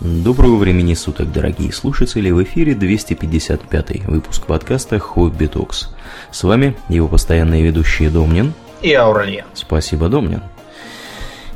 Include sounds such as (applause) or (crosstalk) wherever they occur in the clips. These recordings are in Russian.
Доброго времени суток, дорогие слушатели! В эфире 255 выпуск подкаста «Хобби Токс». С вами его постоянные ведущие Домнин и Ауралия. Спасибо, Домнин.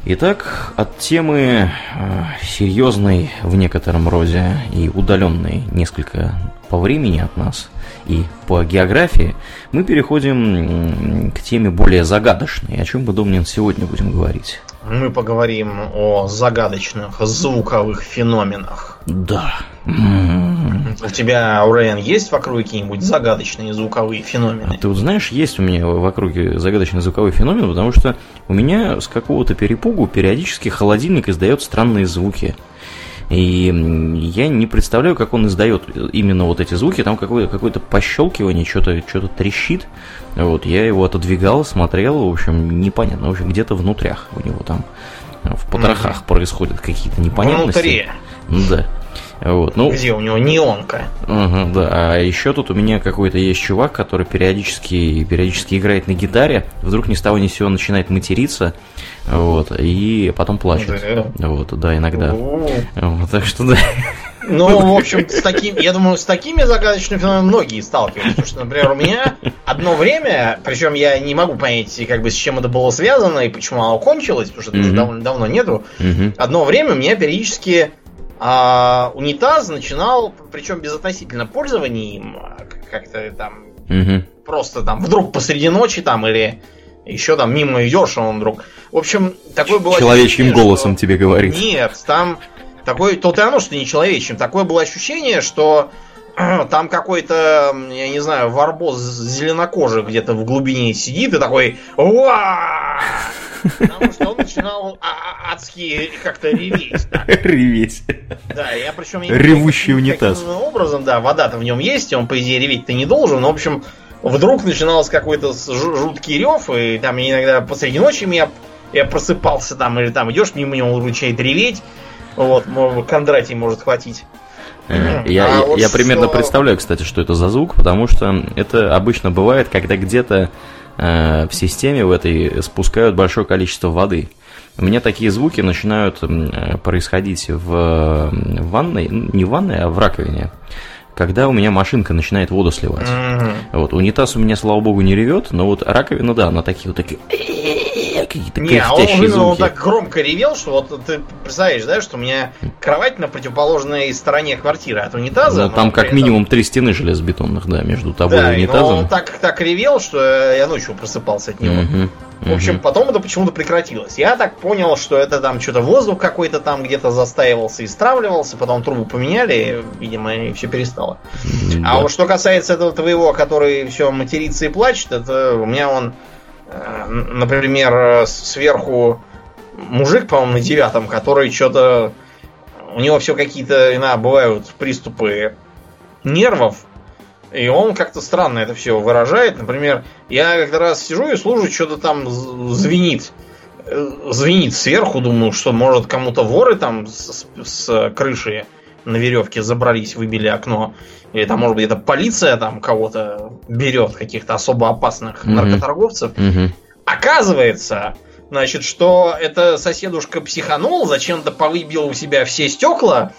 Итак, от темы э, серьезной в некотором роде и удаленной несколько по времени от нас и по географии, мы переходим к теме более загадочной. О чем мы, Домнин, сегодня будем говорить? Мы поговорим о загадочных звуковых феноменах. Да. У тебя, Аурен, есть в округе какие-нибудь загадочные звуковые феномены? А ты вот знаешь, есть у меня в округе загадочный звуковой феномен, потому что у меня с какого-то перепугу периодически холодильник издает странные звуки. И я не представляю, как он издает именно вот эти звуки. Там какое-то какое пощелкивание, что-то что внутришит. Вот, я его отодвигал, смотрел, в общем, непонятно. В общем, где-то внутрях у него там в потрохах mm-hmm. происходят какие-то непонятности. Внутри. Да. Вот, ну, Где у него неонка. Угу, да. А еще тут у меня какой-то есть чувак, который периодически, периодически играет на гитаре, вдруг ни с того ни с сего начинает материться, вот, и потом плачет. Да. Вот, да, иногда. Вот, так что да. Ну, (laughs) в общем, с таким, я думаю, с такими загадочными феноменами многие сталкиваются. Потому что, например, у меня одно время, причем я не могу понять, как бы с чем это было связано и почему оно кончилось, потому что это mm-hmm. уже давно, давно нету. Mm-hmm. Одно время у меня периодически а, унитаз начинал, причем безотносительно пользования им, а как-то там угу. просто там вдруг посреди ночи там или еще там мимо идешь, а он вдруг. В общем, такой было Человечьим голосом что... тебе говорит. Нет, там такой, то и оно, что не человечьим. Такое было ощущение, что там какой-то, я не знаю, варбоз зеленокожий где-то в глубине сидит и такой Уа! Потому что он начинал а, а, адски как-то реветь. (laughs) Реветь. Да, я причем... Ревущий унитаз. Образом, да, вода-то в нем есть, он, по идее, реветь-то не должен. Но, в общем, вдруг начиналось какой-то жуткий рев, и там иногда посреди ночи я, я просыпался там, или там идешь мимо него, начинает реветь. Вот, Кондратий может хватить. Э, я, а я, вот я примерно представляю, кстати, что это за звук, потому что это обычно бывает, когда где-то э, в системе в этой спускают большое количество воды. У меня такие звуки начинают э, происходить в ванной, не в ванной, а в раковине когда у меня машинка начинает воду сливать. Mm-hmm. Вот, унитаз у меня, слава богу, не ревет, но вот раковина, да, она такие вот такие какие-то Не, а он, звуки. он так громко ревел, что вот ты представляешь, да, что у меня кровать на противоположной стороне квартиры от унитаза. Ну, там как минимум три стены железобетонных, да, между тобой да, и унитазом. он так, так ревел, что я ночью просыпался от него. Угу. В общем, угу. потом это почему-то прекратилось. Я так понял, что это там что-то воздух какой-то там где-то застаивался и стравливался, потом трубу поменяли, видимо, и все перестало. Да. А вот что касается этого твоего, который все матерится и плачет, это у меня он, например, сверху мужик, по-моему, на девятом, который что-то... У него все какие-то иногда бывают приступы нервов, и он как-то странно это все выражает. Например, я как-то раз сижу и слушаю, что-то там звенит. Э, звенит сверху, думаю, что может кому-то воры там с, с крыши на веревке забрались, выбили окно. Или там, может быть, это полиция там кого-то берет, каких-то особо опасных mm-hmm. наркоторговцев. Mm-hmm. Оказывается, значит, что это соседушка психанул, зачем-то повыбил у себя все стекла,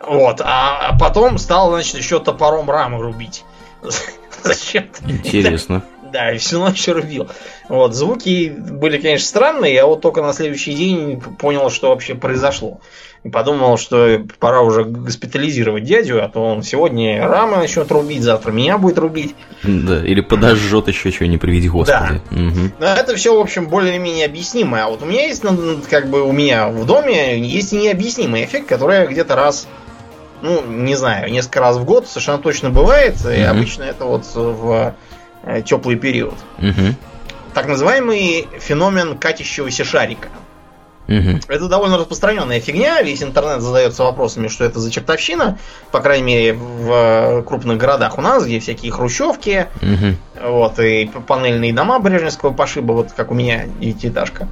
вот, а потом стал, значит, еще топором рамы рубить. (laughs) Зачем-то. Интересно. Да, и всю ночь рубил. Вот, звуки были, конечно, странные. Я вот только на следующий день понял, что вообще произошло. И подумал, что пора уже госпитализировать дядю, а то он сегодня рамы начнет рубить, завтра меня будет рубить. Да, или подожжет еще чего не приведи господи. Да. Угу. Но это все, в общем, более-менее объяснимо. А вот у меня есть, ну, как бы у меня в доме есть необъяснимый эффект, который где-то раз ну, не знаю, несколько раз в год совершенно точно бывает. Mm-hmm. И обычно это вот в теплый период. Mm-hmm. Так называемый феномен катящегося шарика. Угу. Это довольно распространенная фигня. Весь интернет задается вопросами, что это за чертовщина. По крайней мере, в э, крупных городах у нас, где всякие хрущевки, угу. вот, и панельные дома брежневского пошиба, вот как у меня девятиэтажка.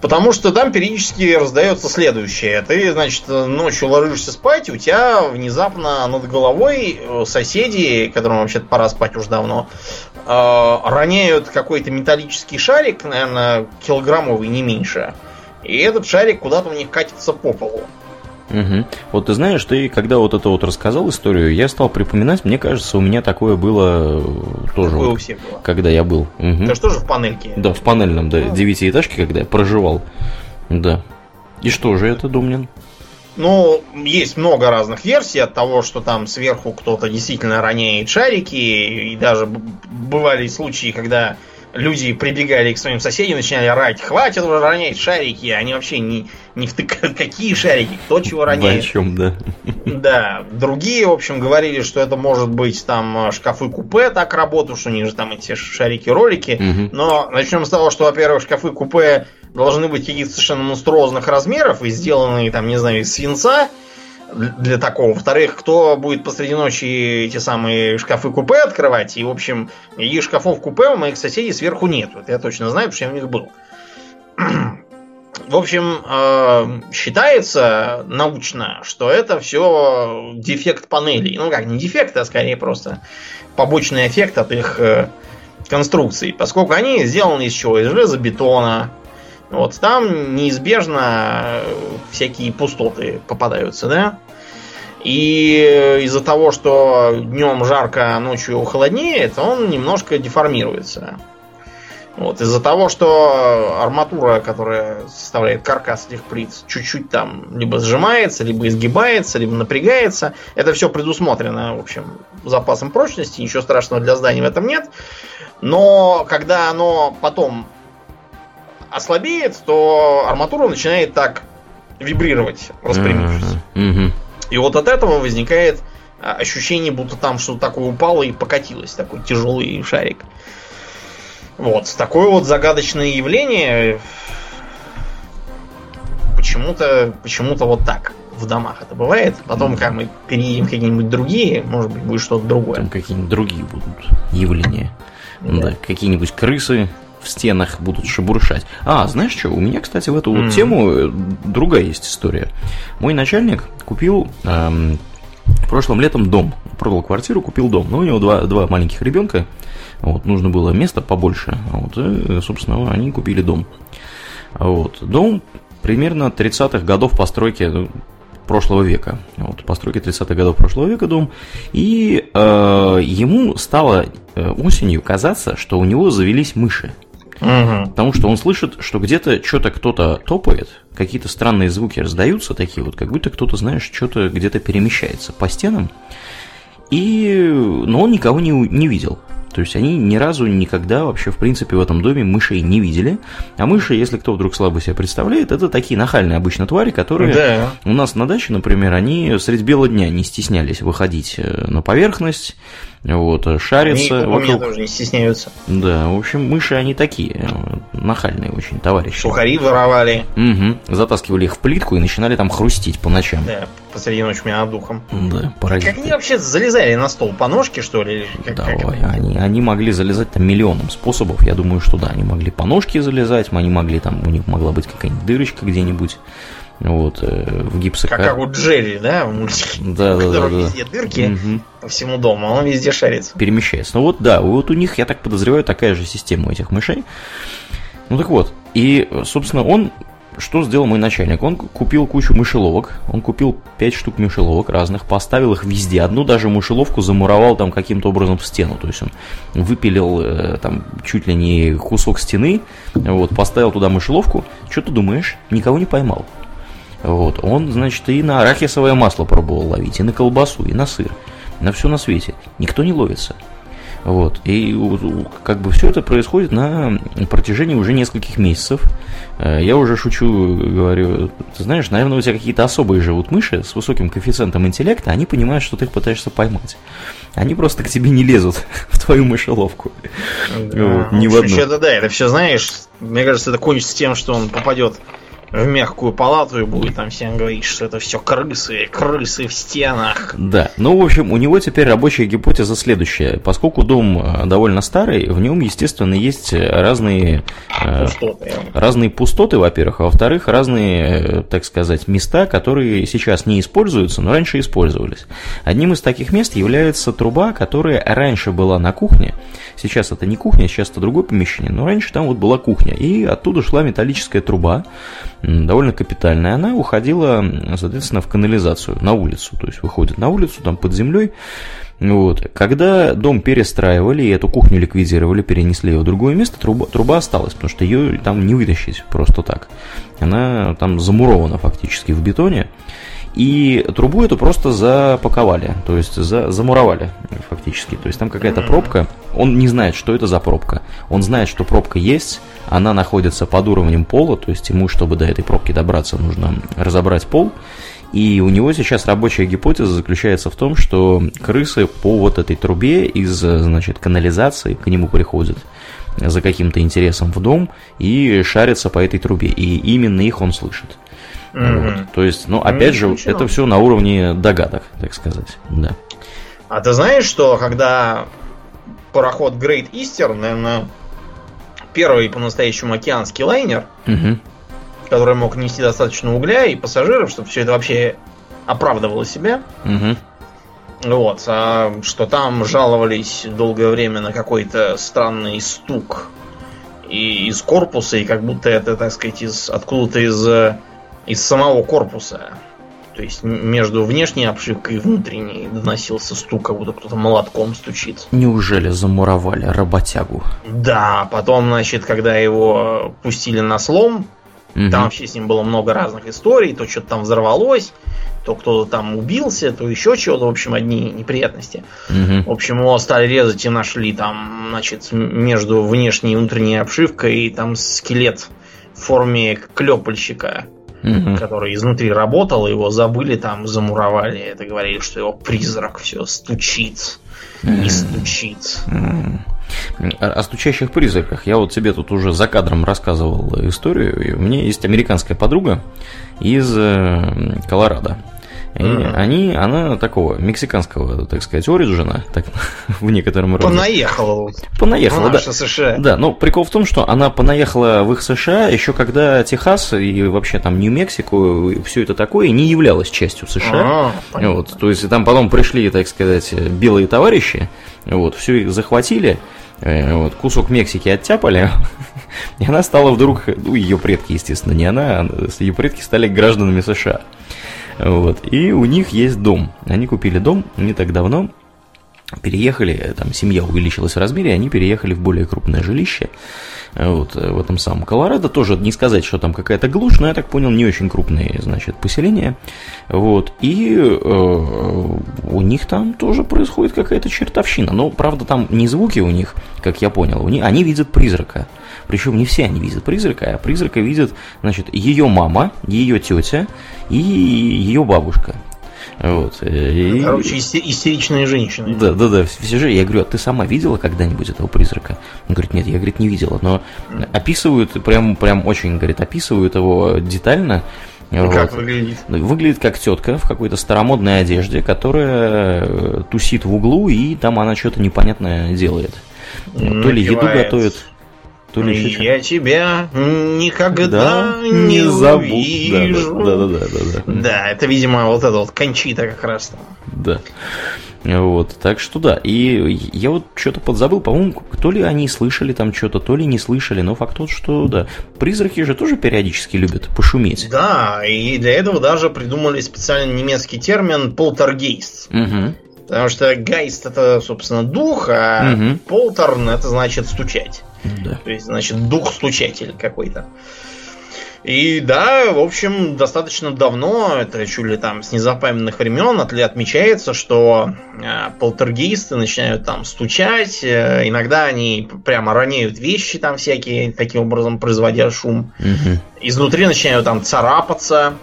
Потому что там периодически раздается следующее. Ты, значит, ночью ложишься спать, у тебя внезапно над головой э, соседи, которым вообще-то пора спать уже давно, э, роняют какой-то металлический шарик, наверное, килограммовый, не меньше. И этот шарик куда-то у них катится по полу. Угу. Вот ты знаешь, ты когда вот это вот рассказал историю, я стал припоминать, мне кажется, у меня такое было э, тоже. Такое вот, у всех было. Когда я был. Угу. Ты же тоже в панельке? Да, в панельном, да, ну. девятиэтажке, когда я проживал. Да. И что же это, Домнин? Ну, есть много разных версий от того, что там сверху кто-то действительно роняет шарики, и даже бывали случаи, когда люди прибегали к своим соседям, начинали орать, хватит уже ронять шарики, они вообще не, не втыкают, какие шарики, кто чего роняет. О чем, да. Да, другие, в общем, говорили, что это может быть там шкафы-купе так работают, что они же там эти шарики-ролики, угу. но начнем с того, что, во-первых, шкафы-купе должны быть каких-то совершенно монструозных размеров и сделанные там, не знаю, из свинца, для такого. Во-вторых, кто будет посреди ночи эти самые шкафы-купе открывать? И, в общем, и шкафов купе у моих соседей сверху нет. Вот я точно знаю, потому что я у них был. В общем, э, считается научно, что это все дефект панелей. Ну как, не дефект, а скорее просто побочный эффект от их э, конструкции. Поскольку они сделаны из чего? Из железобетона, вот там неизбежно всякие пустоты попадаются, да? И из-за того, что днем жарко, а ночью холоднеет, он немножко деформируется. Вот, из-за того, что арматура, которая составляет каркас этих плит, чуть-чуть там либо сжимается, либо изгибается, либо напрягается. Это все предусмотрено, в общем, запасом прочности, ничего страшного для здания в этом нет. Но когда оно потом ослабеет, то арматура начинает так вибрировать, распрямившись. Mm-hmm. И вот от этого возникает а, ощущение, будто там что-то такое упало и покатилось, такой тяжелый шарик. Вот, такое вот загадочное явление почему-то почему-то вот так в домах это бывает. Потом, как мы переедем какие-нибудь другие, может быть, будет что-то другое. Там какие-нибудь другие будут явления. Да, да какие-нибудь крысы, в стенах будут шебуршать. А, знаешь что, у меня, кстати, в эту mm-hmm. тему э, другая есть история. Мой начальник купил эм, прошлым летом дом. Продал квартиру, купил дом. Но у него два, два маленьких ребенка. Вот, нужно было место побольше. Вот, и, собственно, они купили дом. Вот. Дом примерно 30-х годов постройки ну, прошлого века. Вот, постройки 30-х годов прошлого века дом. И э, ему стало э, осенью казаться, что у него завелись мыши. Угу. Потому что он слышит, что где-то что-то кто-то топает, какие-то странные звуки раздаются такие вот, как будто кто-то, знаешь, что-то где-то перемещается по стенам. И, но он никого не, не видел. То есть они ни разу никогда вообще, в принципе, в этом доме мышей не видели. А мыши, если кто вдруг слабо себя представляет, это такие нахальные обычно твари, которые да. у нас на даче, например, они средь бела дня не стеснялись выходить э, на поверхность, вот, э, шариться. Они вокруг... тоже не стесняются. Да, в общем, мыши они такие, э, нахальные очень товарищи. Сухари воровали. Угу, затаскивали их в плитку и начинали там хрустить по ночам. Да, посреди ночи у меня над духом. Да, паразиты. Как они вообще залезали на стол? По ножке, что ли? Как, Давай, как они, они могли залезать там миллионом способов. Я думаю, что да, они могли по ножке залезать, они могли там, у них могла быть какая-нибудь дырочка где-нибудь. Вот, э, в гипсокар... Как, как у Джерри, да, в мультике? (laughs) Да, да, да, да. везде дырки угу. по всему дому, а он везде шарится. Перемещается. Ну вот, да, вот у них, я так подозреваю, такая же система у этих мышей. Ну так вот, и, собственно, он что сделал мой начальник? Он купил кучу мышеловок, он купил 5 штук мышеловок разных, поставил их везде. Одну даже мышеловку замуровал там каким-то образом в стену. То есть он выпилил э, там чуть ли не кусок стены, вот, поставил туда мышеловку. Что ты думаешь? Никого не поймал. Вот. Он, значит, и на арахисовое масло пробовал ловить, и на колбасу, и на сыр. На все на свете. Никто не ловится. Вот. И как бы все это происходит на протяжении уже нескольких месяцев. Э, я уже шучу, говорю, ты знаешь, наверное, у тебя какие-то особые живут мыши с высоким коэффициентом интеллекта, они понимают, что ты их пытаешься поймать. Они просто к тебе не лезут (laughs) в твою мышеловку. Да. Вот, ни в одну. Это да, это все, знаешь, мне кажется, это кончится тем, что он попадет в мягкую палату и будет там всем говорить, что это все крысы, крысы в стенах. Да, ну, в общем, у него теперь рабочая гипотеза следующая. Поскольку дом э, довольно старый, в нем, естественно, есть разные э, пустоты, разные пустоты во-первых, а во-вторых, разные, э, так сказать, места, которые сейчас не используются, но раньше использовались. Одним из таких мест является труба, которая раньше была на кухне. Сейчас это не кухня, сейчас это другое помещение, но раньше там вот была кухня, и оттуда шла металлическая труба, довольно капитальная. Она уходила, соответственно, в канализацию, на улицу. То есть выходит на улицу, там под землей. Вот. Когда дом перестраивали и эту кухню ликвидировали, перенесли ее в другое место, труба, труба осталась, потому что ее там не вытащить просто так. Она там замурована фактически в бетоне. И трубу эту просто запаковали, то есть за, замуровали фактически. То есть там какая-то пробка, он не знает, что это за пробка. Он знает, что пробка есть, она находится под уровнем пола, то есть ему, чтобы до этой пробки добраться, нужно разобрать пол. И у него сейчас рабочая гипотеза заключается в том, что крысы по вот этой трубе из, значит, канализации к нему приходят за каким-то интересом в дом и шарятся по этой трубе. И именно их он слышит. Mm-hmm. Вот. То есть, ну, опять же, Ничего. это все на уровне догадок, так сказать. Да. А ты знаешь, что когда пароход Great Eastern, наверное, первый по-настоящему океанский лайнер, mm-hmm. который мог нести достаточно угля и пассажиров, чтобы все это вообще оправдывало себя. Mm-hmm. Вот, а что там жаловались долгое время на какой-то странный стук и из корпуса, и как будто это, так сказать, из, откуда-то из из самого корпуса. То есть между внешней обшивкой и внутренней доносился стук, как будто кто-то молотком стучит. Неужели замуровали работягу? Да, потом, значит, когда его пустили на слом, угу. там вообще с ним было много разных историй, то что-то там взорвалось, то кто-то там убился, то еще чего-то, в общем, одни неприятности. Угу. В общем, его стали резать и нашли там, значит, между внешней и внутренней обшивкой, там скелет в форме клепальщика угу. который изнутри работал, его забыли там, замуровали. Это говорили, что его призрак все стучит и стучит. О стучащих призраках. Я вот тебе тут уже за кадром рассказывал историю. У меня есть американская подруга из э, Колорадо. И mm-hmm. они, она такого мексиканского, так сказать, ориджина, так (laughs) в некотором роде. Понаехала. Понаехала, в да. США. Да, но прикол в том, что она понаехала в их США еще когда Техас и вообще там Нью-Мексико, все это такое не являлось частью США. А, вот, то есть там потом пришли, так сказать, белые товарищи, вот, все их захватили, э, вот, кусок Мексики оттяпали, (laughs) и она стала вдруг, ну, ее предки, естественно, не она, а ее предки стали гражданами США. Вот. И у них есть дом. Они купили дом не так давно, переехали, там семья увеличилась в размере, они переехали в более крупное жилище. Вот, в этом самом Колорадо тоже не сказать, что там какая-то глушь, но я так понял, не очень крупные, значит, поселения. Вот, и э, у них там тоже происходит какая-то чертовщина. Но, правда, там не звуки у них, как я понял, у них, они видят призрака. Причем не все они видят призрака, а призрака видят, значит, ее мама, ее тетя и ее бабушка. Вот. Э, и... Короче, истеричные женщины. Да, да, да. Все же, я говорю, а ты сама видела когда-нибудь этого призрака? Он говорит, нет, я, говорит, не видела. Но описывают, прям, прям очень, говорит, описывают его детально. Ну, вот. Как выглядит? Выглядит как тетка в какой-то старомодной одежде, которая э, тусит в углу, и там она что-то непонятное делает. Напивает. То ли еду готовит. То ли еще Я тебя никогда да, не, не увижу. Да, да, да, да, да, да. Да, это, видимо, вот это вот кончита как раз там. Да. Вот, так что да. И я вот что-то подзабыл, по-моему, то ли они слышали там что-то, то ли не слышали, но факт тот, что да. Призраки же тоже периодически любят пошуметь. Да, и для этого даже придумали специальный немецкий термин полтергейст. Угу. Потому что гайст это, собственно, дух, а угу. полтерн это значит стучать. Да. То есть, значит, дух-стучатель какой-то. И да, в общем, достаточно давно, это чуть ли там с незапамятных времен, отмечается, что э, полтергейсты начинают там стучать, э, иногда они прямо роняют вещи там всякие, таким образом производя шум. Угу. Изнутри начинают там царапаться,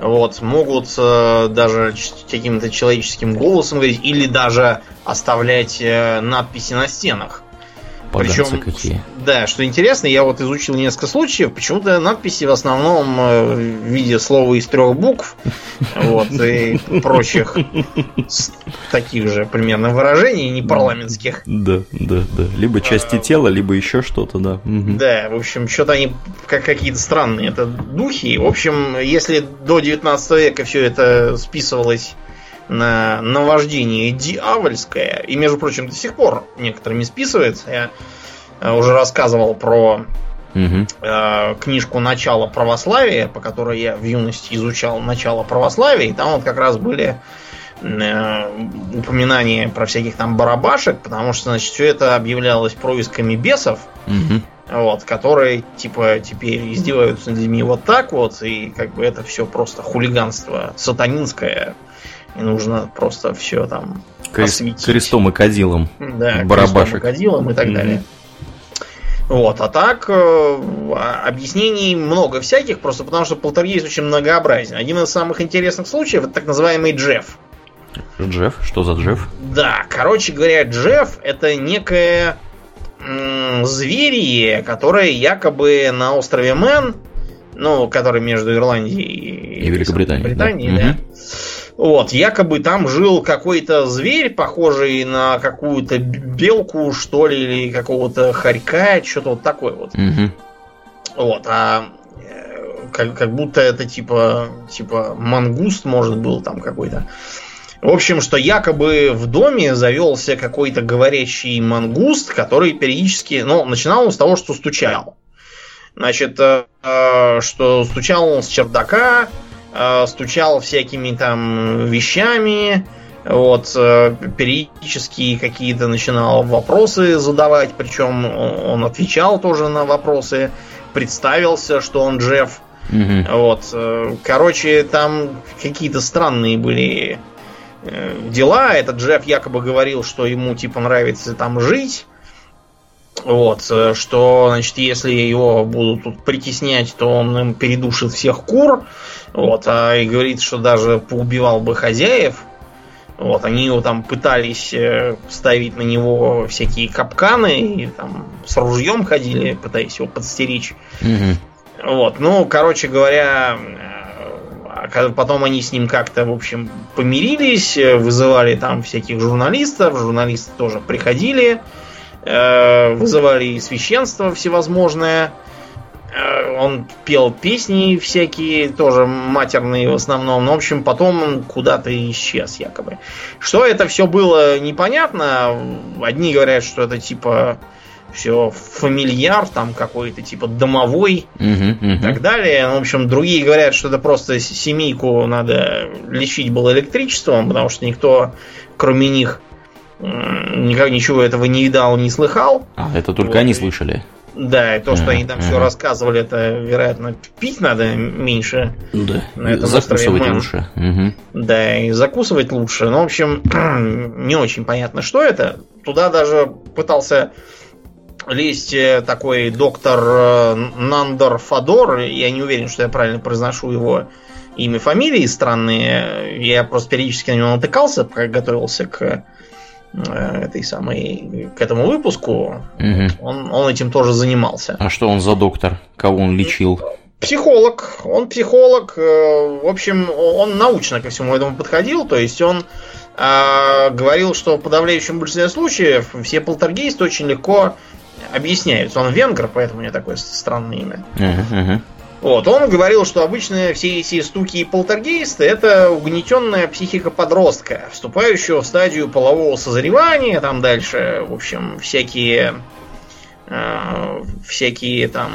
вот, могут э, даже каким-то человеческим голосом говорить, или даже оставлять э, надписи на стенах. Причем, какие. Да, что интересно, я вот изучил несколько случаев, почему-то надписи в основном э, в виде слова из трех букв, (laughs) вот, и прочих таких же примерно выражений, не парламентских. Да, да, да. Либо части тела, либо еще что-то, да. Да, в общем, что-то они как какие-то странные это духи. В общем, если до 19 века все это списывалось на наваждение дьявольское, и, между прочим, до сих пор некоторыми списывается. Я э, уже рассказывал про угу. э, книжку «Начало православия», по которой я в юности изучал начало православия, и там вот как раз были э, упоминания про всяких там барабашек, потому что, значит, все это объявлялось происками бесов, угу. вот, которые, типа, теперь издеваются над людьми вот так вот, и как бы это все просто хулиганство сатанинское, нужно просто все там Крест, осветить. Крестом и кадилом. Да, барабашек. крестом и кадилом и так mm-hmm. далее. Вот, а так э, а, объяснений много всяких, просто потому что полтергейст очень многообразен. Один из самых интересных случаев это так называемый Джефф. Джефф? Что за Джефф? Да, короче говоря, Джефф это некое м- зверье, которое якобы на острове Мэн, ну, который между Ирландией и, и Великобританией, Британией, да. да. Вот, якобы там жил какой-то зверь, похожий на какую-то белку, что ли, или какого-то хорька, что-то вот такое вот. Угу. Вот, а э, как, как будто это типа, типа мангуст, может, был там какой-то. В общем, что якобы в доме завелся какой-то говорящий мангуст, который периодически, ну, начинал он с того, что стучал. Значит, э, э что стучал он с чердака, стучал всякими там вещами, вот, э, периодически какие-то начинал вопросы задавать, причем он отвечал тоже на вопросы, представился, что он Джефф. Угу. Вот, э, короче, там какие-то странные были э, дела. Этот Джефф якобы говорил, что ему типа нравится там жить. Вот, э, что, значит, если его будут тут притеснять, то он им передушит всех кур. Вот, а и говорит, что даже поубивал бы хозяев. Вот, они его там пытались э, ставить на него всякие капканы, и там с ружьем ходили, пытаясь его подстеречь. Угу. Вот, ну, короче говоря, э, потом они с ним как-то, в общем, помирились, вызывали там всяких журналистов, журналисты тоже приходили, Э, вызывали священство всевозможное. Э, он пел песни всякие, тоже матерные в основном. Но, в общем, потом он куда-то исчез, якобы. Что это все было, непонятно. Одни говорят, что это типа все фамильяр, там какой-то типа домовой и так далее. В общем, другие говорят, что это просто семейку надо лечить было электричеством, потому что никто, кроме них, никак ничего этого не видал, не слыхал. А, это только вот. они слышали. Да, и то, что они там все рассказывали, это, вероятно, пить надо меньше. Да. Закусывать лучше. Угу. Да, и закусывать лучше. Ну, в общем, (clears throat) не очень понятно, что это. Туда даже пытался лезть э, такой доктор э, Нандор Фадор. Я не уверен, что я правильно произношу его имя, фамилии странные. Я просто периодически на него натыкался, пока готовился к этой самой к этому выпуску, угу. он, он этим тоже занимался. А что он за доктор? Кого он лечил? Психолог. Он психолог. Э, в общем, он научно ко всему этому подходил. То есть он э, говорил, что в подавляющем большинстве случаев все полтергейсты очень легко объясняются. Он венгр, поэтому у него такое странное имя. Uh-huh, uh-huh. Вот, он говорил, что обычно все эти стуки и полтергейсты это угнетенная психика подростка, вступающего в стадию полового созревания, там дальше, в общем, всякие э, всякие там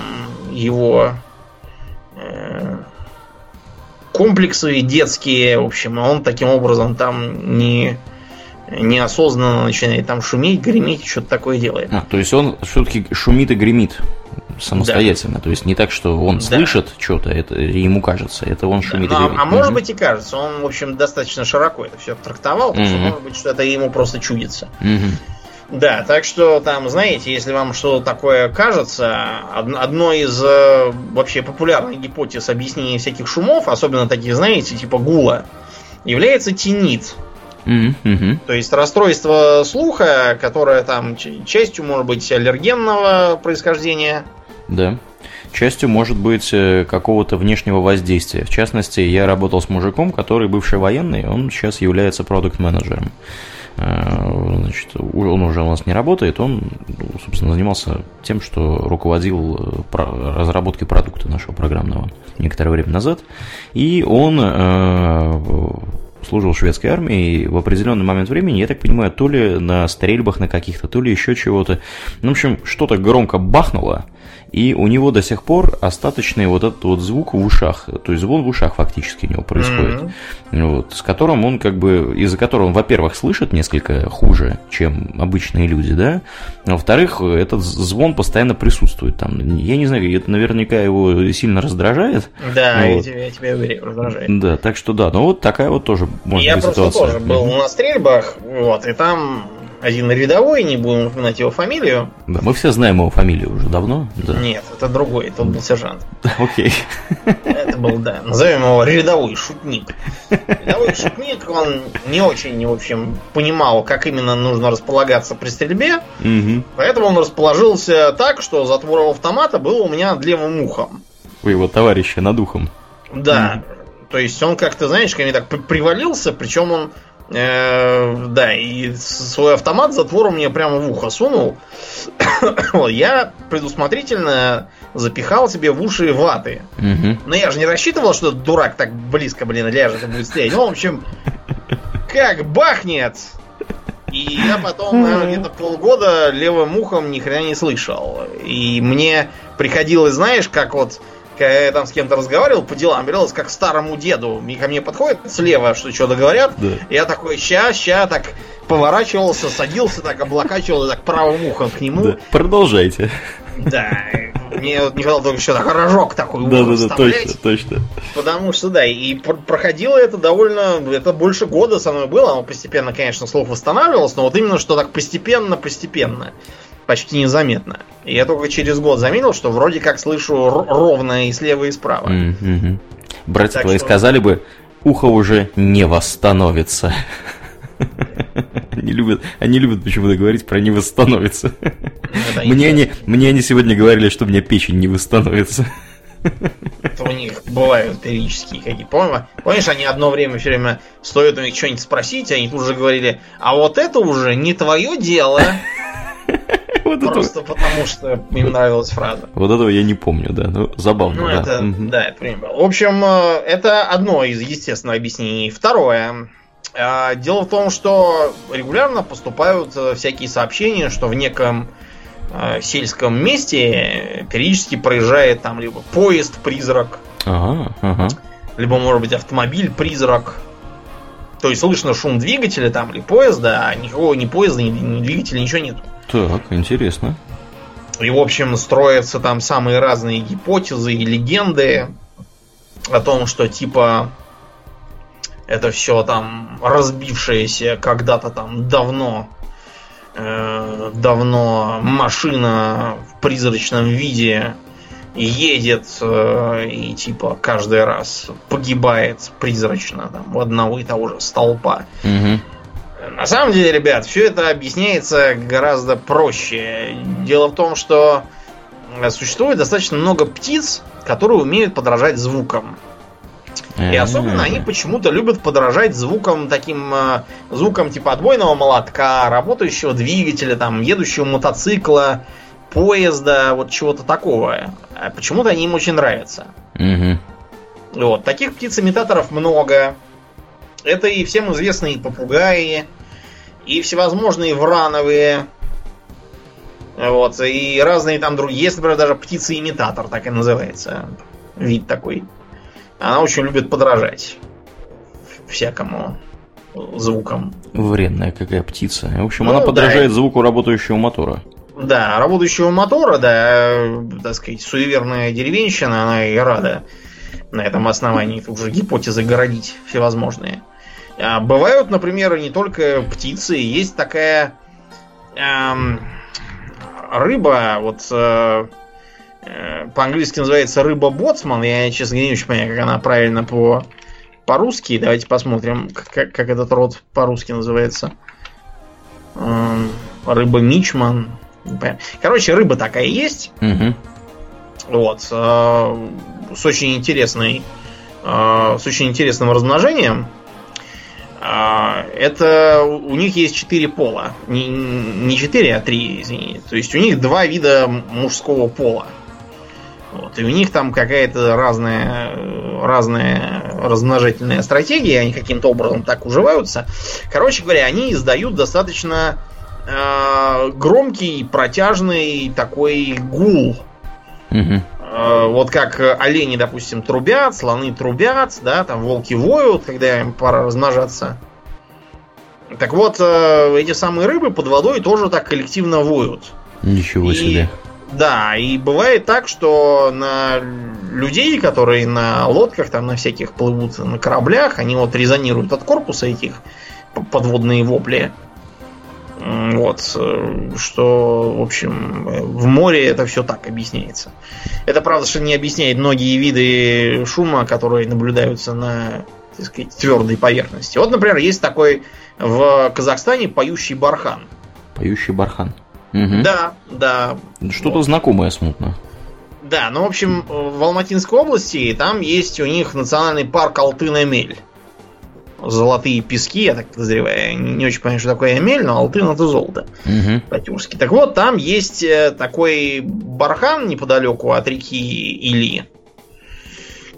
его э, комплексы детские, в общем, он таким образом там не неосознанно начинает там шуметь, греметь, что-то такое делает. А, то есть он все-таки шумит и гремит самостоятельно. Да. То есть не так, что он да. слышит что-то, это ему кажется, это он шумит да, гремит. А, а может быть и кажется, он, в общем, достаточно широко это все трактовал, потому что может быть, что это ему просто чудится. Угу. Да, так что там, знаете, если вам что-то такое кажется, одной из э, вообще популярных гипотез объяснения всяких шумов, особенно таких, знаете, типа гула, является тинит. Mm-hmm. То есть расстройство слуха, которое там частью может быть аллергенного происхождения. Да. Частью может быть э, какого-то внешнего воздействия. В частности, я работал с мужиком, который бывший военный, он сейчас является продукт-менеджером. Э, значит, он уже у нас не работает, он, собственно, занимался тем, что руководил э, разработкой продукта нашего программного некоторое время назад. И он служил в шведской армии, и в определенный момент времени, я так понимаю, то ли на стрельбах на каких-то, то ли еще чего-то. Ну, в общем, что-то громко бахнуло, и у него до сих пор остаточный вот этот вот звук в ушах, то есть звон в ушах фактически у него происходит, mm-hmm. вот, с которым он как бы, из-за которого он, во-первых, слышит несколько хуже, чем обычные люди, да, а во-вторых, этот звон постоянно присутствует там. Я не знаю, это наверняка его сильно раздражает. Да, вот. я, тебя, я тебя уверяю, раздражает. Да, так что да, ну вот такая вот тоже может я быть ситуация. Я просто тоже был mm-hmm. на стрельбах, вот, и там один рядовой, не будем упоминать его фамилию. Да, мы все знаем его фамилию уже давно. Да. Нет, это другой, это был сержант. Окей. Это был, да, назовем его рядовой шутник. Рядовой шутник, он не очень, в общем, понимал, как именно нужно располагаться при стрельбе, угу. поэтому он расположился так, что затвор автомата был у меня над левым ухом. У его товарища над ухом. Да, то есть он как-то, знаешь, ко мне так привалился, причем он да, и свой автомат затвором мне прямо в ухо сунул. (coughs) я предусмотрительно запихал себе в уши ваты. Но я же не рассчитывал, что дурак так близко, блин, ляжет и будет стрелять. Ну, в общем, как бахнет! И я потом, наверное, где-то полгода левым ухом ни хрена не слышал. И мне приходилось, знаешь, как вот когда я там с кем-то разговаривал по делам, берелось как старому деду. И ко мне подходит слева, что что-то говорят. Да. Я такой, ща, ща, так поворачивался, садился, так облокачивал, и так правым ухом к нему. Да. Продолжайте. Да, мне вот не хватало только еще так рожок такой да, да, да, точно, точно. Потому что, да, и проходило это довольно, это больше года со мной было, оно постепенно, конечно, слух восстанавливалось, но вот именно что так постепенно-постепенно почти незаметно. И я только через год заметил, что вроде как слышу ровно и слева, и справа. Mm-hmm. Братья так твои что... сказали бы, ухо уже не восстановится. Они любят, они любят почему-то говорить про не восстановится. Мне они, мне они сегодня говорили, что у меня печень не восстановится. Это у них бывают периодические какие Помнишь, помнишь, они одно время все время стоит у них что-нибудь спросить, они тут же говорили, а вот это уже не твое дело. (laughs) Вот Просто это... потому, что им нравилась фраза. Вот этого я не помню, да. Ну, забавно, ну, да. Это, угу. Да, это пример. В общем, э, это одно из естественных объяснений. Второе. Э, дело в том, что регулярно поступают э, всякие сообщения, что в неком сельском месте периодически проезжает там либо поезд-призрак, ага, ага. либо, может быть, автомобиль-призрак. То есть слышно шум двигателя там или поезда, а никакого ни поезда, ни, ни двигателя, ничего нету. Так, интересно. И, в общем, строятся там самые разные гипотезы и легенды о том, что типа это все там разбившееся когда-то там давно э, давно машина в призрачном виде едет э, и типа каждый раз погибает призрачно там у одного и того же столпа. Угу. На самом деле, ребят, все это объясняется гораздо проще. Дело в том, что существует достаточно много птиц, которые умеют подражать звукам. И особенно они почему-то любят подражать звукам таким э, звукам типа отбойного молотка, работающего двигателя, там, едущего мотоцикла, поезда, вот чего-то такого. А почему-то они им очень нравятся. Угу. Вот, таких птиц-имитаторов много. Это и всем известные попугаи, и всевозможные врановые, вот, и разные там другие. Есть, например, даже птица-имитатор, так и называется. Вид такой. Она очень любит подражать всякому звукам. Вредная какая птица. В общем, ну, она подражает да. звуку работающего мотора. Да, работающего мотора, да, так сказать, суеверная деревенщина, она и рада на этом основании уже гипотезы городить всевозможные. А бывают, например, не только птицы, есть такая эм, рыба, вот э, э, по-английски называется рыба-боцман. Я, честно не очень понимаю, как она правильно по по-русски. Давайте посмотрим, как, как этот род по-русски называется. Эм, рыба-мичман. Короче, рыба такая есть. Угу. Вот. Э, с очень интересной э, с очень интересным размножением. А, это у них есть четыре пола. Не, не четыре, а три, извини. То есть у них два вида мужского пола. Вот. И у них там какая-то разная, разная размножительная стратегия, они каким-то образом так уживаются. Короче говоря, они издают достаточно э, громкий, протяжный такой гул. Угу. Вот как олени, допустим, трубят, слоны трубят, да, там волки воют, когда им пора размножаться. Так вот, э, эти самые рыбы под водой тоже так коллективно воют. Ничего и, себе. Да, и бывает так, что на людей, которые на лодках, там на всяких плывут на кораблях, они вот резонируют от корпуса этих подводные вопли. Вот, э, что, в общем, в море это все так объясняется. Это правда, что не объясняет многие виды шума, которые наблюдаются на, так сказать, твердой поверхности. Вот, например, есть такой в Казахстане поющий бархан. Поющий бархан. Угу. Да, да. Что-то вот. знакомое смутно. Да, ну, в общем, в Алматинской области там есть у них национальный парк Алтын-Эмель. Золотые пески, я так подозреваю. Не, очень понимаю, что такое Эмель, но Алтын это золото. Угу. По-тюркски. Так вот, там есть э, такой бархан неподалеку от реки Или,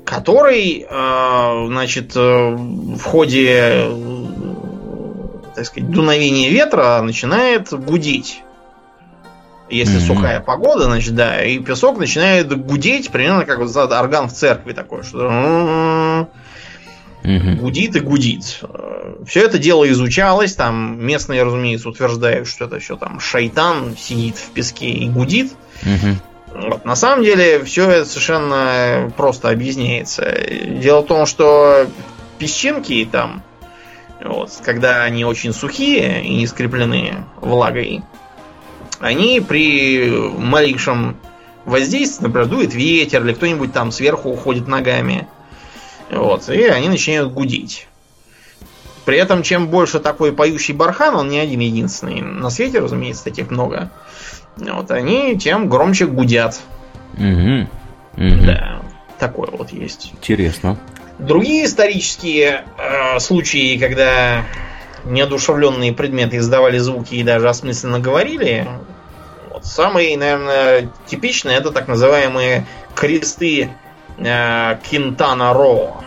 который, э, значит, э, в ходе так сказать, дуновение ветра начинает гудеть. Если mm-hmm. сухая погода, значит, да, и песок начинает гудеть, примерно как вот орган в церкви такой, что mm-hmm. гудит и гудит. Все это дело изучалось, там местные, разумеется, утверждают, что это все там шайтан сидит в песке и гудит. Mm-hmm. Вот. На самом деле все это совершенно просто объясняется. Дело в том, что песчинки там вот, когда они очень сухие и не скреплены влагой, они при малейшем воздействии, например, дует ветер, или кто-нибудь там сверху уходит ногами, вот, и они начинают гудеть. При этом, чем больше такой поющий бархан, он не один единственный на свете, разумеется, таких много, вот, они тем громче гудят. Угу. Угу. Да, такое вот есть. Интересно. Другие исторические э, случаи, когда неодушевленные предметы издавали звуки и даже осмысленно говорили, вот, самый, наверное, типичный это так называемые кресты Кинтана Ро.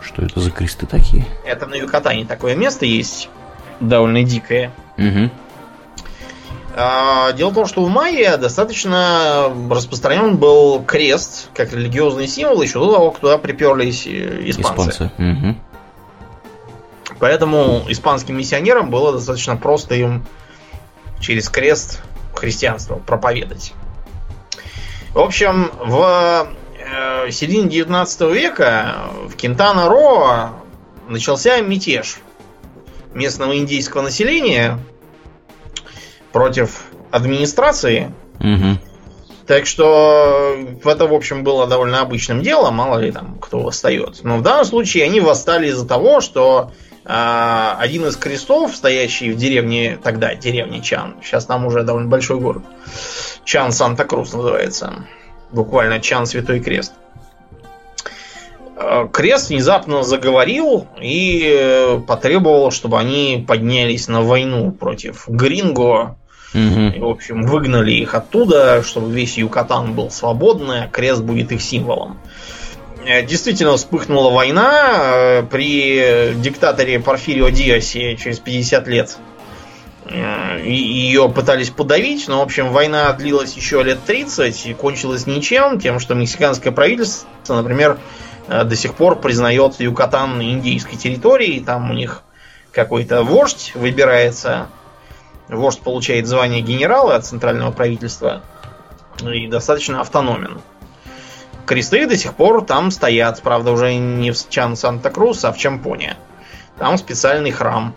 Что это за кресты такие? Это на Юкатане такое место есть, довольно дикое. Угу. Дело в том, что в Майе достаточно распространен был крест как религиозный символ еще до того, как туда приперлись э, испанцы. испанцы. Угу. Поэтому испанским миссионерам было достаточно просто им через крест христианство проповедать. В общем, в э, середине 19 века в Кентана-Ро начался мятеж местного индийского населения, против администрации. Угу. Так что это, в общем, было довольно обычным делом, мало ли там кто восстает. Но в данном случае они восстали из-за того, что э, один из крестов, стоящий в деревне, тогда деревне Чан, сейчас там уже довольно большой город, Чан Санта-Крус называется, буквально Чан Святой Крест. А, крест внезапно заговорил и потребовал, чтобы они поднялись на войну против Гринго, Угу. И, в общем, выгнали их оттуда, чтобы весь Юкатан был свободный, а крест будет их символом. Э, действительно вспыхнула война э, при диктаторе Порфирио Диасе через 50 лет. Э, Ее пытались подавить, но, в общем, война длилась еще лет 30 и кончилась ничем, тем, что мексиканское правительство, например, до сих пор признает Юкатан индийской территорией, там у них какой-то вождь выбирается Вождь получает звание генерала от центрального правительства и достаточно автономен. Кресты до сих пор там стоят, правда, уже не в Чан Санта-Крус, а в Чампоне. Там специальный храм.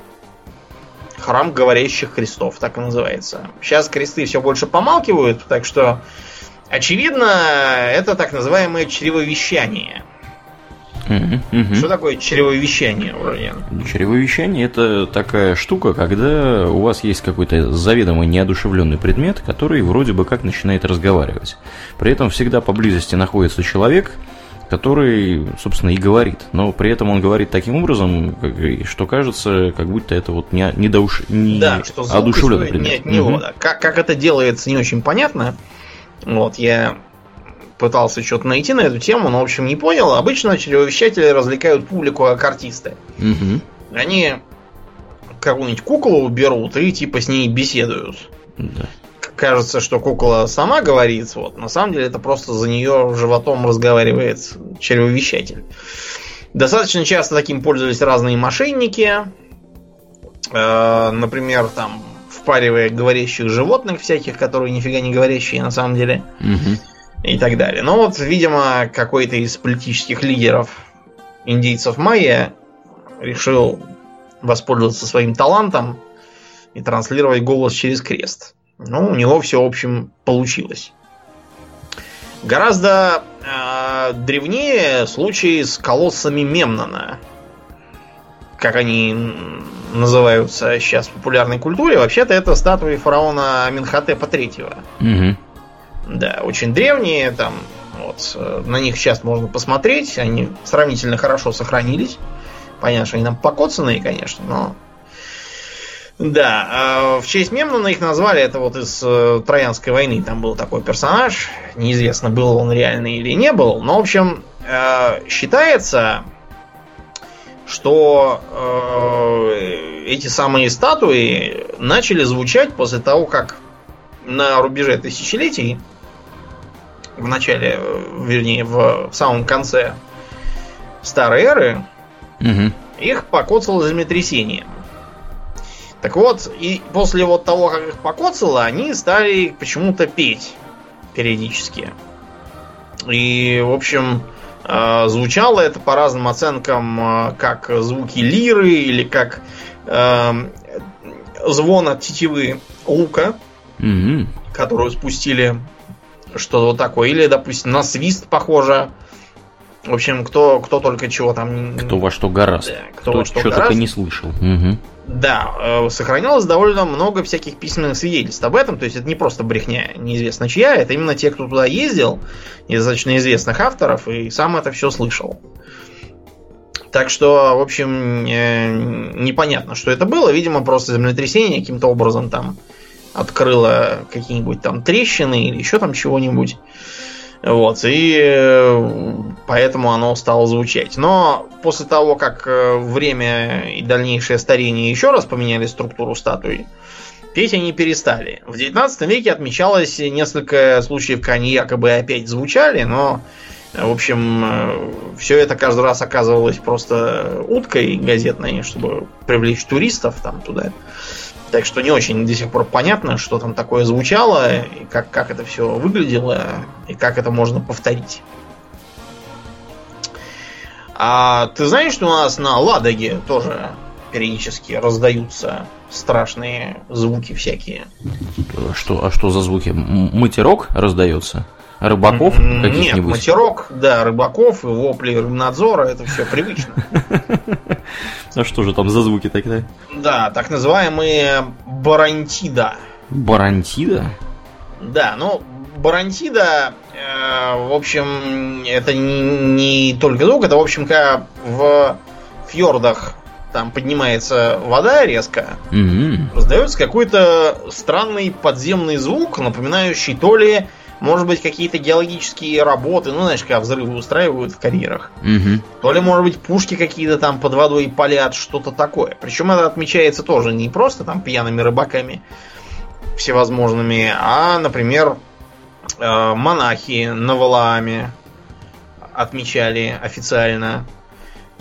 Храм говорящих крестов, так и называется. Сейчас кресты все больше помалкивают, так что, очевидно, это так называемое чревовещание. Угу, Что такое чревовещание, Уральян? Чревовещание это такая штука, когда у вас есть какой-то заведомо неодушевленный предмет, который вроде бы как начинает разговаривать. При этом всегда поблизости находится человек, который, собственно, и говорит. Но при этом он говорит таким образом, что кажется, как будто это вот не, не, доуш... не да, что одушевленный предмет. Не от него, угу. да. как, как это делается, не очень понятно. Вот, я пытался что-то найти на эту тему, но, в общем, не понял. Обычно чревовещатели развлекают публику как артисты. Угу. Они какую-нибудь куклу берут и типа с ней беседуют. Да. Кажется, что кукла сама говорит, вот, на самом деле это просто за нее животом разговаривает чревовещатель. Достаточно часто таким пользовались разные мошенники. Э, например, там впаривая говорящих животных всяких, которые нифига не говорящие на самом деле. Угу. И так далее. Но вот, видимо, какой-то из политических лидеров индейцев майя решил воспользоваться своим талантом и транслировать голос через крест. Ну, у него все, в общем, получилось. Гораздо э, древнее случай с колоссами Мемнона. Как они называются сейчас в популярной культуре. Вообще-то это статуи фараона Аминхотепа III. Угу. Да, очень древние, там вот, э, на них сейчас можно посмотреть, они сравнительно хорошо сохранились. Понятно, что они нам покоцанные, конечно, но да, а в честь Мемнона их назвали, это вот из э, Троянской войны, там был такой персонаж, неизвестно, был он реальный или не был, но, в общем, э, считается, что э, эти самые статуи начали звучать после того, как на рубеже тысячелетий, в начале, вернее, в самом конце старой эры, угу. их покоцало землетрясение. Так вот, и после вот того, как их покоцало, они стали почему-то петь периодически. И, в общем, э, звучало это по разным оценкам э, как звуки лиры или как э, звон от тетивы лука, mm-hmm. которую спустили что-то вот такое. Или, допустим, на свист похоже. В общем, кто, кто только чего там... Кто во что гораздо. Да, кто, кто во что, что только не слышал. Угу. Да, э, сохранялось довольно много всяких письменных свидетельств об этом. То есть это не просто брехня неизвестно чья, это именно те, кто туда ездил, из достаточно известных авторов, и сам это все слышал. Так что, в общем, э, непонятно, что это было. Видимо, просто землетрясение каким-то образом там открыло какие-нибудь там трещины или еще там чего-нибудь. Вот, и э, поэтому оно стало звучать. Но после того, как э, время и дальнейшее старение еще раз поменяли структуру статуи, петь они перестали. В 19 веке отмечалось несколько случаев, когда они якобы опять звучали, но, в общем, э, все это каждый раз оказывалось просто уткой газетной, чтобы привлечь туристов там туда. Так что не очень до сих пор понятно, что там такое звучало, и как, как это все выглядело, и как это можно повторить. А ты знаешь, что у нас на Ладоге тоже периодически раздаются страшные звуки всякие? Что, а что за звуки? Матерок раздается? Рыбаков? Нет, матерок, да, рыбаков вопли рыбнадзора, это все привычно. (laughs) А что же там за звуки тогда? Да, так называемые барантида. Барантида? Да, ну, барантида, э, в общем, это не, не только звук, это, в общем, как в фьордах там поднимается вода резко, mm раздается какой-то странный подземный звук, напоминающий то ли может быть, какие-то геологические работы, ну, знаешь, когда взрывы устраивают в карьерах. Угу. То ли, может быть, пушки какие-то там под водой палят, что-то такое. Причем это отмечается тоже не просто там пьяными рыбаками всевозможными, а, например, э, монахи на Валааме отмечали официально.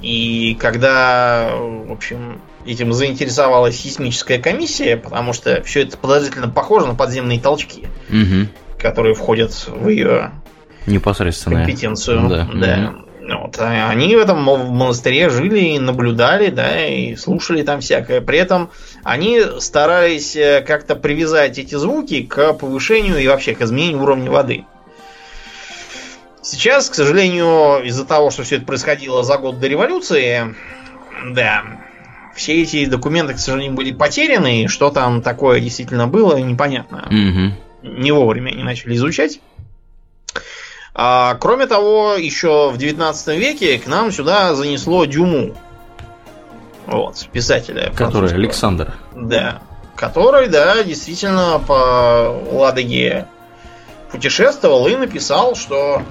И когда, в общем, этим заинтересовалась сейсмическая комиссия, потому что все это подозрительно похоже на подземные толчки. Угу которые входят в ее непосредственную компетенцию. Да. да. Вот. А они в этом монастыре жили и наблюдали, да, и слушали там всякое. При этом они старались э, как-то привязать эти звуки к повышению и вообще к изменению уровня воды. Сейчас, к сожалению, из-за того, что все это происходило за год до революции, да, все эти документы, к сожалению, были потеряны, и что там такое действительно было, непонятно. Угу не вовремя не начали изучать. А, кроме того, еще в 19 веке к нам сюда занесло Дюму. Вот, писателя. Который Александр. Да. Который, да, действительно по Ладоге путешествовал и написал, что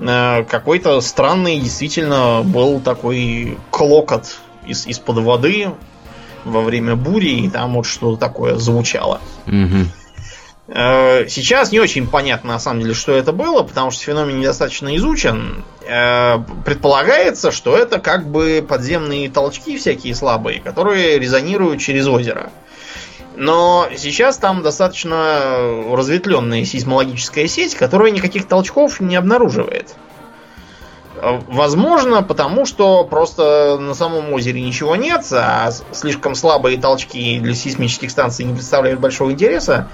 э, какой-то странный действительно был такой клокот из, из-под воды во время бури, и там вот что-то такое звучало. Угу. Э, сейчас не очень понятно, на самом деле, что это было, потому что феномен недостаточно изучен. Э, предполагается, что это как бы подземные толчки всякие слабые, которые резонируют через озеро. Но сейчас там достаточно разветвленная сейсмологическая сеть, которая никаких толчков не обнаруживает. Э, возможно, потому что просто на самом озере ничего нет, а слишком слабые толчки для сейсмических станций не представляют большого интереса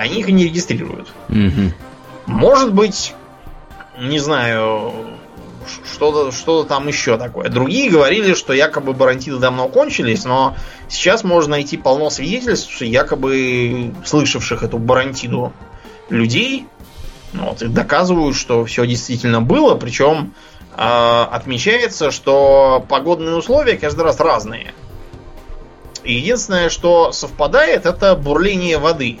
они их и не регистрируют. Угу. Может быть, не знаю, что-то что там еще такое. Другие говорили, что якобы барантиды давно кончились, но сейчас можно найти полно свидетельств, якобы слышавших эту барантиду людей. Вот, и доказывают, что все действительно было, причем э, отмечается, что погодные условия каждый раз разные. И единственное, что совпадает, это бурление воды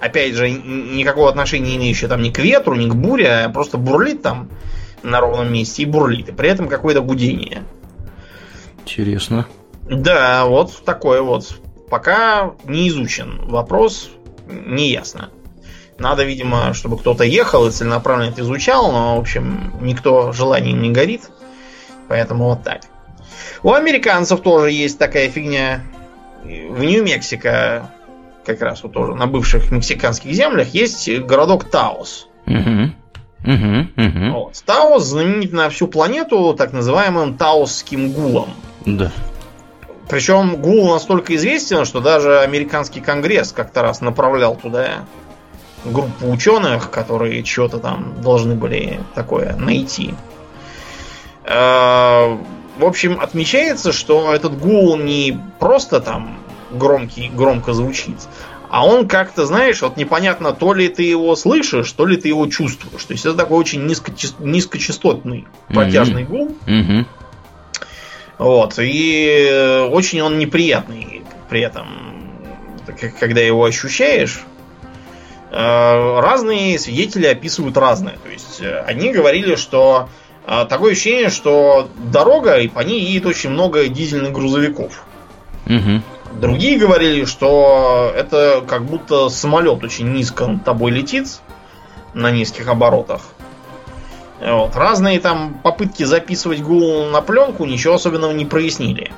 опять же, никакого отношения не имеющее там ни к ветру, ни к буре, а просто бурлит там на ровном месте и бурлит. И при этом какое-то гудение. Интересно. Да, вот такое вот. Пока не изучен вопрос, не ясно. Надо, видимо, чтобы кто-то ехал и целенаправленно это изучал, но, в общем, никто желанием не горит. Поэтому вот так. У американцев тоже есть такая фигня. В Нью-Мексико как раз вот тоже на бывших мексиканских землях, есть городок Таос. Угу. Угу, угу. Вот. Таос знаменит на всю планету так называемым таосским гулом. Да. Причем гул настолько известен, что даже американский конгресс как-то раз направлял туда группу ученых, которые что-то там должны были такое найти. Э, в общем, отмечается, что этот гул не просто там громкий, громко звучит. А он как-то, знаешь, вот непонятно, то ли ты его слышишь, то ли ты его чувствуешь. То есть это такой очень низко, низкочастотный протяжный mm-hmm. гул. Mm-hmm. Вот. И очень он неприятный при этом, когда его ощущаешь. Э, разные свидетели описывают разное. То есть э, они говорили, что э, такое ощущение, что дорога, и по ней едет очень много дизельных грузовиков. Угу. Другие говорили, что это как будто самолет очень низко над тобой летит на низких оборотах. Вот. Разные там попытки записывать гул на пленку ничего особенного не прояснили.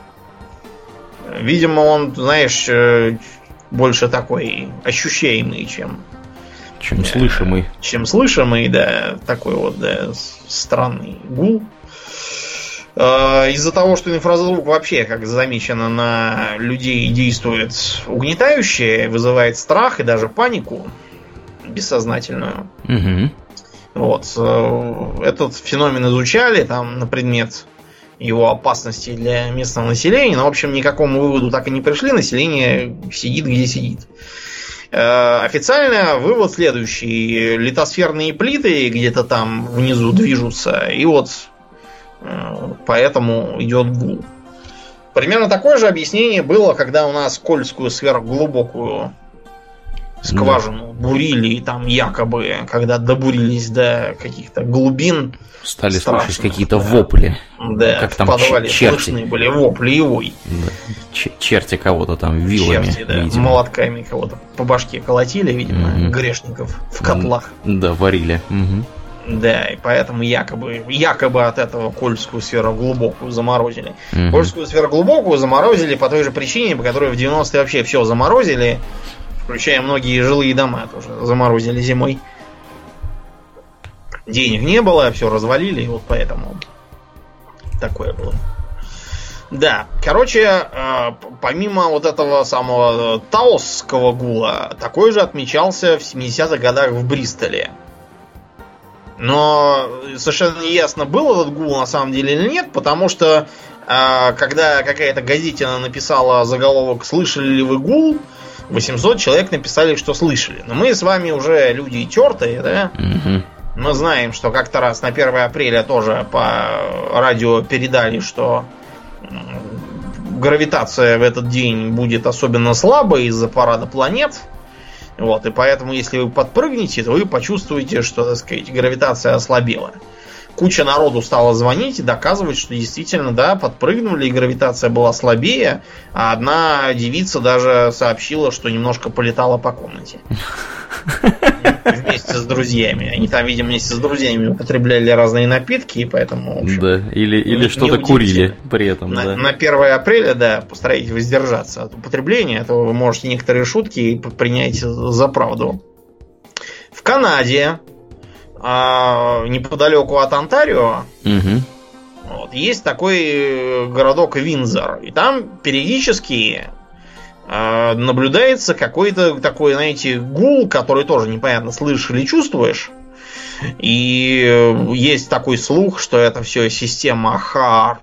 Видимо, он, знаешь, э, больше такой ощущаемый, чем... Чем слышимый. Чем слышимый, да. Такой вот, да, странный гул. Э, из-за того, что инфразвук вообще, как замечено, на людей действует угнетающе, вызывает страх и даже панику бессознательную. Угу. Вот. Э, этот феномен изучали там на предмет его опасности для местного населения, но, в общем, никакому выводу так и не пришли. Население сидит, где сидит. Э, официально вывод следующий. Литосферные плиты где-то там внизу движутся, и вот Поэтому идет гул. Примерно такое же объяснение было, когда у нас Кольскую сверхглубокую скважину да. бурили, и там якобы, когда добурились до каких-то глубин. Стали слышать какие-то да. вопли. Да, как в там подвале черти. слышны были вопли и вой. Да. Черти кого-то там вилами, Черти, да, видимо. молотками кого-то по башке колотили, видимо, угу. грешников в котлах. Да, варили. Угу. Да, и поэтому якобы, якобы от этого Кольскую сферу глубокую заморозили. Угу. Кольскую сферу глубокую заморозили по той же причине, по которой в 90-е вообще все заморозили, включая многие жилые дома тоже заморозили зимой. Денег не было, все развалили, и вот поэтому такое было. Да, короче, э, помимо вот этого самого таосского гула, такой же отмечался в 70-х годах в Бристоле. Но совершенно не ясно, был этот гул на самом деле или нет, потому что э, когда какая-то газетина написала заголовок «Слышали ли вы гул?», 800 человек написали, что слышали. Но мы с вами уже люди тертые, да? Угу. Мы знаем, что как-то раз на 1 апреля тоже по радио передали, что гравитация в этот день будет особенно слабой из-за парада планет. Вот, и поэтому, если вы подпрыгнете, то вы почувствуете, что, так сказать, гравитация ослабела. куча народу стала звонить и доказывать, что действительно, да, подпрыгнули, и гравитация была слабее, а одна девица даже сообщила, что немножко полетала по комнате. (laughs) Вместе с друзьями. Они там, видимо, вместе с друзьями употребляли разные напитки, и поэтому, общем, Да, или, или что-то курили при этом, на, да. на 1 апреля, да, постарайтесь воздержаться от употребления, а то вы можете некоторые шутки принять за правду. В Канаде, а, неподалеку от Онтарио, Мгм. вот, есть такой э, городок Винзор. И там периодически наблюдается какой-то такой, знаете, гул, который тоже непонятно слышишь или чувствуешь. И э, есть такой слух, что это все система HARP.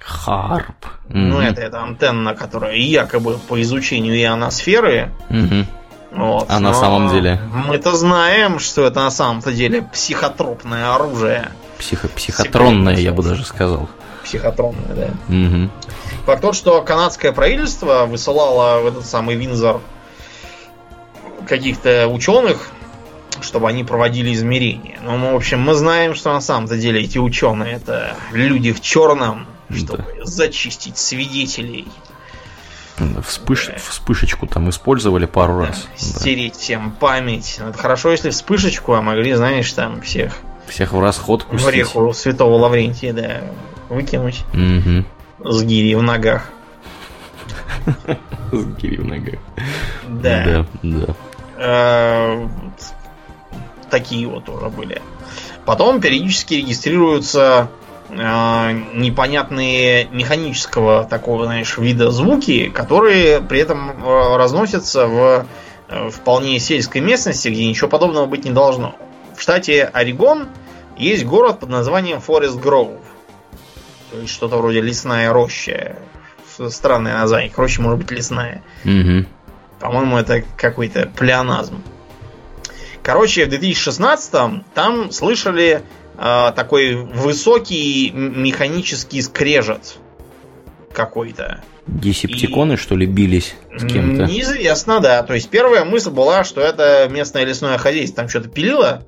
Харп. Ну, Мгм. это, это антенна, которая якобы по изучению ионосферы. Мгм. Вот. А на самом деле? Мы-то знаем, что это на самом-то деле психотропное оружие. Психо- психотронное, я бы даже сказал. Психотронное, да. Мгм. Факт тот, что канадское правительство высылало в этот самый Винзор каких-то ученых, чтобы они проводили измерения. Мы, в общем, мы знаем, что на самом-то деле эти ученые это люди в черном, чтобы зачистить свидетелей, Да, Вспыш... Вспышечку там использовали пару раз. Да. стереть всем память. Ну, Это хорошо, если вспышечку, а могли, знаешь, там всех Всех в расход в пустить. реху святого Лаврентия, да, выкинуть Мгм. С гири в ногах. (laughs) С гирей в ногах. Да. Да, да. Э, такие вот тоже были. Потом периодически регистрируются э, непонятные механического такого, знаешь, вида звуки, которые при этом э, разносятся в вполне сельской местности, где ничего подобного быть не должно. В штате Орегон есть город под названием Forest Grove. То есть что-то вроде лесная роща. Странное название. Роща может быть лесная. Мгм. По-моему, это какой-то плеоназм. Короче, в 2016 там слышали э, такой высокий механический скрежет какой-то. Десептиконы, что ли, бились с кем-то? Неизвестно, да. То есть первая мысль была, что это местное лесное хозяйство там что-то пилило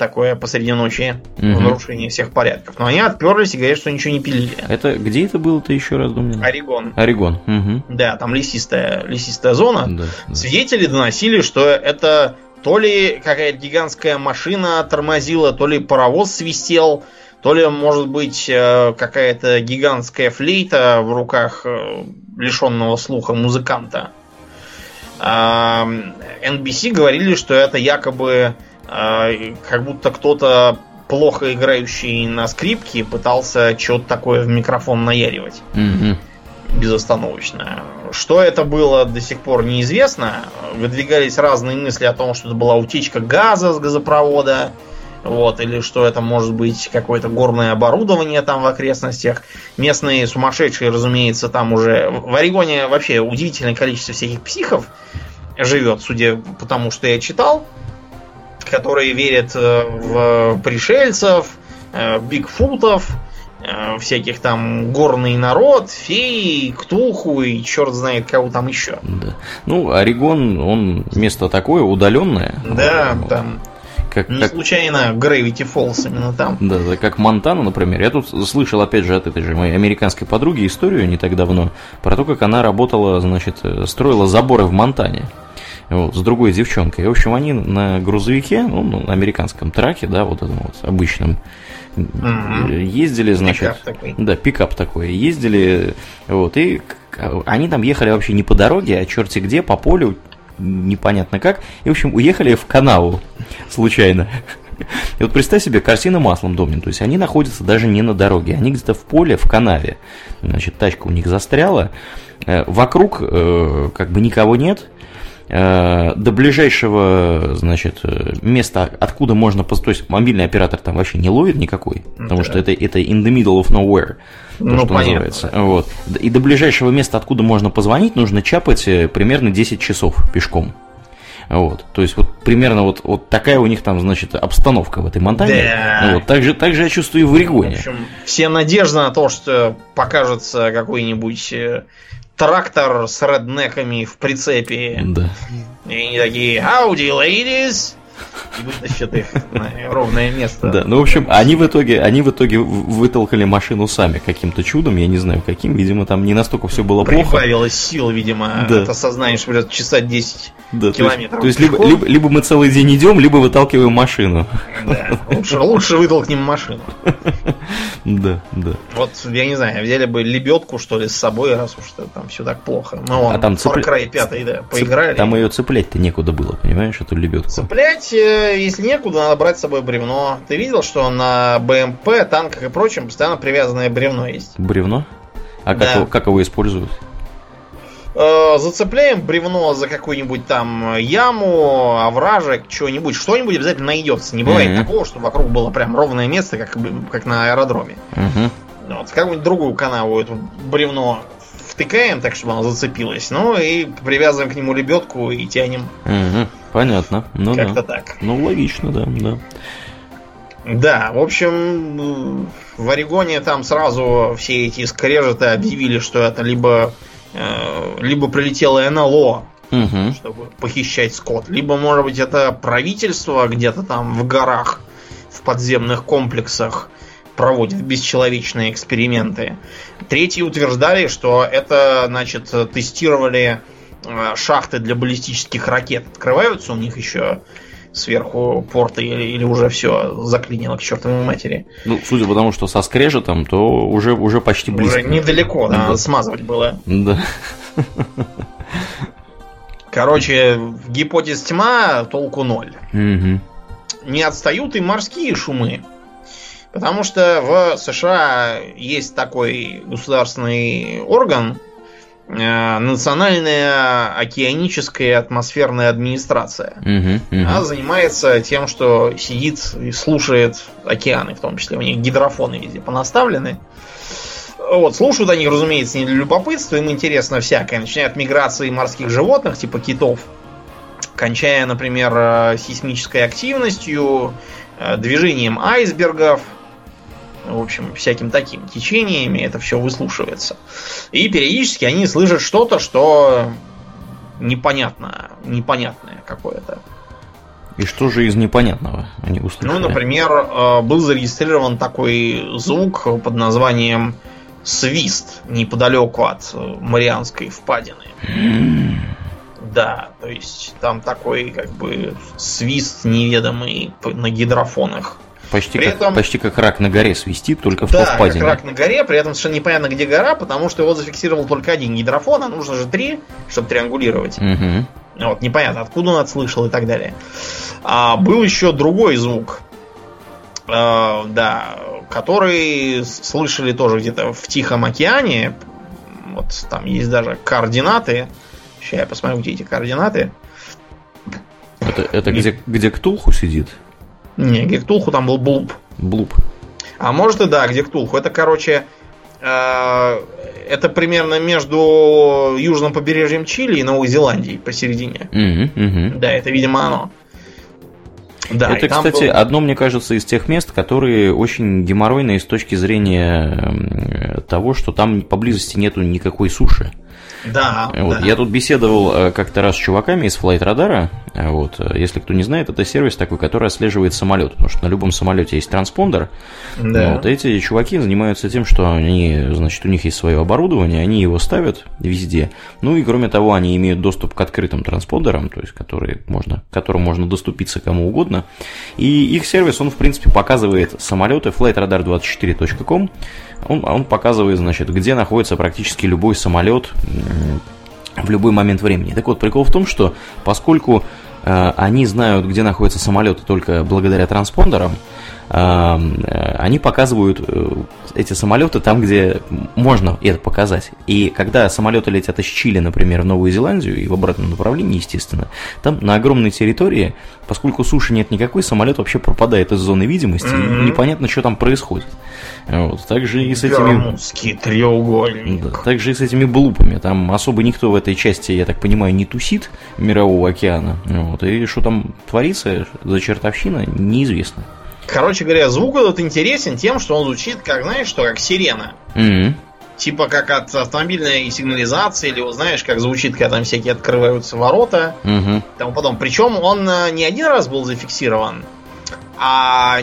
такое посреди ночи в Мгм. нарушение всех порядков. Но они отперлись и говорят, что ничего не пилили. Это где это было-то еще раз, думаю? Орегон. Орегон. Мгм. Да, там лесистая, лесистая зона. Да, да. Свидетели доносили, что это то ли какая-то гигантская машина тормозила, то ли паровоз свистел, то ли, может быть, э, какая-то гигантская флейта в руках э, лишенного слуха музыканта. NBC говорили, что это якобы как будто кто-то плохо играющий на скрипке пытался что-то такое в микрофон наяривать Мгм. безостановочно. Что это было, до сих пор неизвестно. Выдвигались разные мысли о том, что это была утечка газа с газопровода, вот, или что это может быть какое-то горное оборудование там в окрестностях. Местные сумасшедшие, разумеется, там уже... В Орегоне вообще удивительное количество всяких психов живет, судя по тому, что я читал, которые верят э, в пришельцев, э, бигфутов, э, всяких там горный народ, феи, ктулху и черт знает кого там еще. Да. Ну, Орегон, он место такое удаленное. Да, Вот. там Как, не как- случайно Gravity Falls именно там. Да, да, как Монтана, например. Я тут слышал, опять же, от этой же моей американской подруги историю не так давно про то, как она работала, значит, строила заборы в Монтане. Вот, с другой девчонкой. И, в общем, они на грузовике, ну, на американском траке, да, вот этом вот обычном, э, ездили, значит... Пикап такой. Да, пикап такой. Ездили, вот, и они там ехали вообще не по дороге, а черти где, по полю, непонятно как. И, в общем, уехали в канаву случайно. И вот представь себе, картина маслом домнем. То есть они находятся даже не на дороге, они где-то в поле, в канаве. Значит, тачка у них застряла. Э, Вокруг э, как бы никого нет. Э, До ближайшего, значит, э, места, откуда можно... То есть мобильный оператор там вообще не ловит никакой, потому Да. что это, это in the middle of nowhere. То, Ну, что понятно. называется. Вот. И до ближайшего места, откуда можно позвонить, нужно чапать э, примерно 10 часов пешком. Вот. То есть вот примерно вот, вот такая у них там, значит, обстановка в этой Монтане. Да. Вот. Так, же, так же я чувствую и в В Орегоне. общем, все надежды на то, что покажется какой-нибудь трактор с реднеками в прицепе. Да. И они такие, howdy, ladies! И вытащат их на ровное место. Да, ну, в общем, они в итоге, они в итоге вытолкали машину сами каким-то чудом, я не знаю каким, видимо, там не настолько все было плохо. Прибавилось сил, видимо, да. это сознание, что придется чесать 10 да, километров. То есть, то есть либо, либо, либо мы целый день идем, либо выталкиваем машину. Да, лучше, лучше вытолкнем машину. (laughs) Да, да. Вот, я не знаю, взяли бы лебедку, что ли, с собой, раз уж там все так плохо. Ну, а там Far Cry 5, да, поиграли. Там ее цеплять-то некуда было, понимаешь, эту лебедку. Цеплять, э, если некуда, надо брать с собой бревно. Ты видел, что на БМП, танках и прочем постоянно привязанное бревно есть? Бревно? А как, да. его, как его используют? Э, зацепляем бревно за какую-нибудь там яму, овражек, что-нибудь, что-нибудь обязательно найдется. Не бывает mm-hmm. такого, что вокруг было прям ровное место, как, как на аэродроме. Mm-hmm. Вот, какую-нибудь другую канаву это бревно втыкаем, так чтобы оно зацепилось, ну и привязываем к нему лебедку и тянем. Угу, понятно. Ну, Как-то да. так. Ну, логично, да, да. Да, в общем, в Орегоне там сразу все эти скрежеты объявили, что это либо Э, либо прилетело НЛО, угу. чтобы похищать скот, либо, может быть, это правительство где-то там в горах, в подземных комплексах проводит бесчеловечные эксперименты. Третьи утверждали, что это, значит, тестировали э, шахты для баллистических ракет. Открываются у них еще сверху порты или, или уже все заклинило к чертовой матери. Ну, судя по тому, что со скрежетом, то уже, уже почти близко. Уже недалеко, да, надо смазывать было. Да. Короче, гипотез тьма, толку ноль. Угу. Не отстают и морские шумы. Потому что в США есть такой государственный орган, Э, национальная океаническая атмосферная администрация. Угу, угу. Она занимается тем, что сидит и слушает океаны, в том числе. У них гидрофоны везде понаставлены. Вот, слушают они, разумеется, не для любопытства, им интересно всякое. Начиная от миграции морских животных, типа китов, кончая, например, э, сейсмической активностью, э, движением айсбергов, в общем, всяким таким течениями это все выслушивается. И периодически они слышат что-то, что непонятно, непонятное какое-то. И что же из непонятного они услышали? Ну, например, э, был зарегистрирован такой звук под названием свист неподалеку от Марианской впадины. (gasps) Да, то есть там такой как бы свист неведомый на гидрофонах. Почти, при как, этом... почти как рак на горе свистит, только в да, впадине. как рак на горе, при этом совершенно непонятно, где гора, потому что его зафиксировал только один гидрофон, а нужно же три, чтобы триангулировать. Угу. Вот, непонятно, откуда он отслышал и так далее. А, был еще другой звук, а, да, который слышали тоже где-то в Тихом океане. Вот там есть даже координаты. Сейчас я посмотрю, где эти координаты. Это, это где, где Ктулху сидит? Не, Гектулху там был Блуп. Блуп. А может и да, где Ктулху. Это, короче, э, это примерно между южным побережьем Чили и Новой Зеландией посередине. Угу, угу. Да, это, видимо, оно. Да, это, кстати, был... одно, мне кажется, из тех мест, которые очень геморройные с точки зрения того, что там поблизости нету никакой суши. Да, вот. да. Я тут беседовал э, как-то раз с чуваками из Flight Radar. Э, вот. Если кто не знает, это сервис такой, который отслеживает самолет. Потому что на любом самолете есть транспондер. Да. Вот. Эти чуваки занимаются тем, что они, значит, у них есть свое оборудование, они его ставят везде. Ну и кроме того, они имеют доступ к открытым транспондерам, то есть которые можно, к которым можно доступиться кому угодно. И их сервис, он в принципе показывает самолеты flightradar24.com он, он показывает, значит, где находится практически любой самолет в любой момент времени. Так вот, прикол в том, что поскольку э, они знают, где находятся самолеты только благодаря транспондерам, э, они показывают э, эти самолеты там, где можно это показать. И когда самолеты летят из Чили, например, в Новую Зеландию и в обратном направлении, естественно, там на огромной территории, поскольку суши нет никакой, самолет вообще пропадает из зоны видимости, mm-hmm. и непонятно, что там происходит. Вот. Также и с этими... треугольник. Да, также и с этими блупами. Там особо никто в этой части, я так понимаю, не тусит мирового океана. Вот. И что там творится за чертовщина, неизвестно. Короче говоря, звук этот интересен тем, что он звучит, как, знаешь, что, как сирена. Mm-hmm. типа как от автомобильной сигнализации, или узнаешь, как звучит, когда там всякие открываются ворота. Угу. Тому потом. Причем он э, не один раз был зафиксирован, а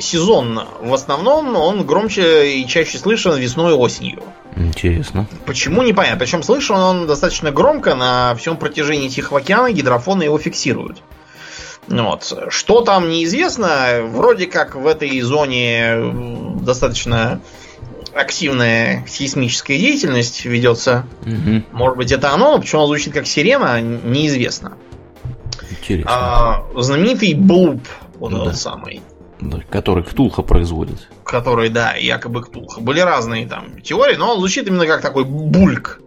сезонно. В основном он громче и чаще слышен весной и осенью. Интересно. Почему непонятно. Причем слышен он достаточно громко на всем протяжении Тихого океана, гидрофоны его фиксируют. Вот. Что там неизвестно, вроде как в этой зоне достаточно активная сейсмическая деятельность ведется. Угу. Может быть, это оно, почему оно звучит как сирена, неизвестно. Интересно. А, знаменитый блуп, вот Ну этот да. самый, Да, который Ктулха производит. который, да, якобы Ктулха. Были разные там теории, но он звучит именно как такой бульк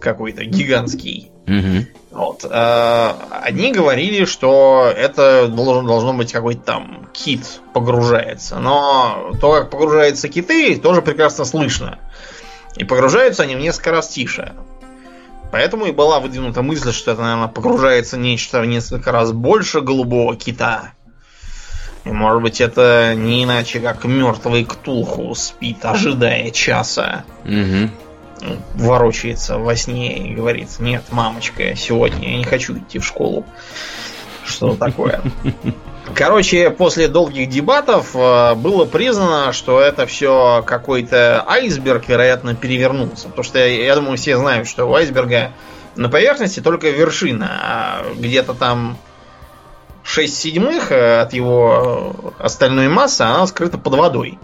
какой-то гигантский. Угу. Вот. э, Одни говорили, что это должен, должно быть какой-то там кит погружается. Но то, как погружаются киты, тоже прекрасно слышно. И погружаются они в несколько раз тише. Поэтому и была выдвинута мысль, что это, наверное, погружается нечто в несколько раз больше голубого кита. И, может быть, это не иначе, как мертвый ктулху спит, ожидая часа Угу. ворочается во сне и говорит, нет, мамочка, сегодня я не хочу идти в школу. Что такое? (laughs) Короче, после долгих дебатов э, было признано, что это все какой-то айсберг, вероятно, перевернулся. Потому что я, я думаю, все знают, что у айсберга на поверхности только вершина, а где-то там 6 седьмых э, от его э, остальной массы, она скрыта под водой.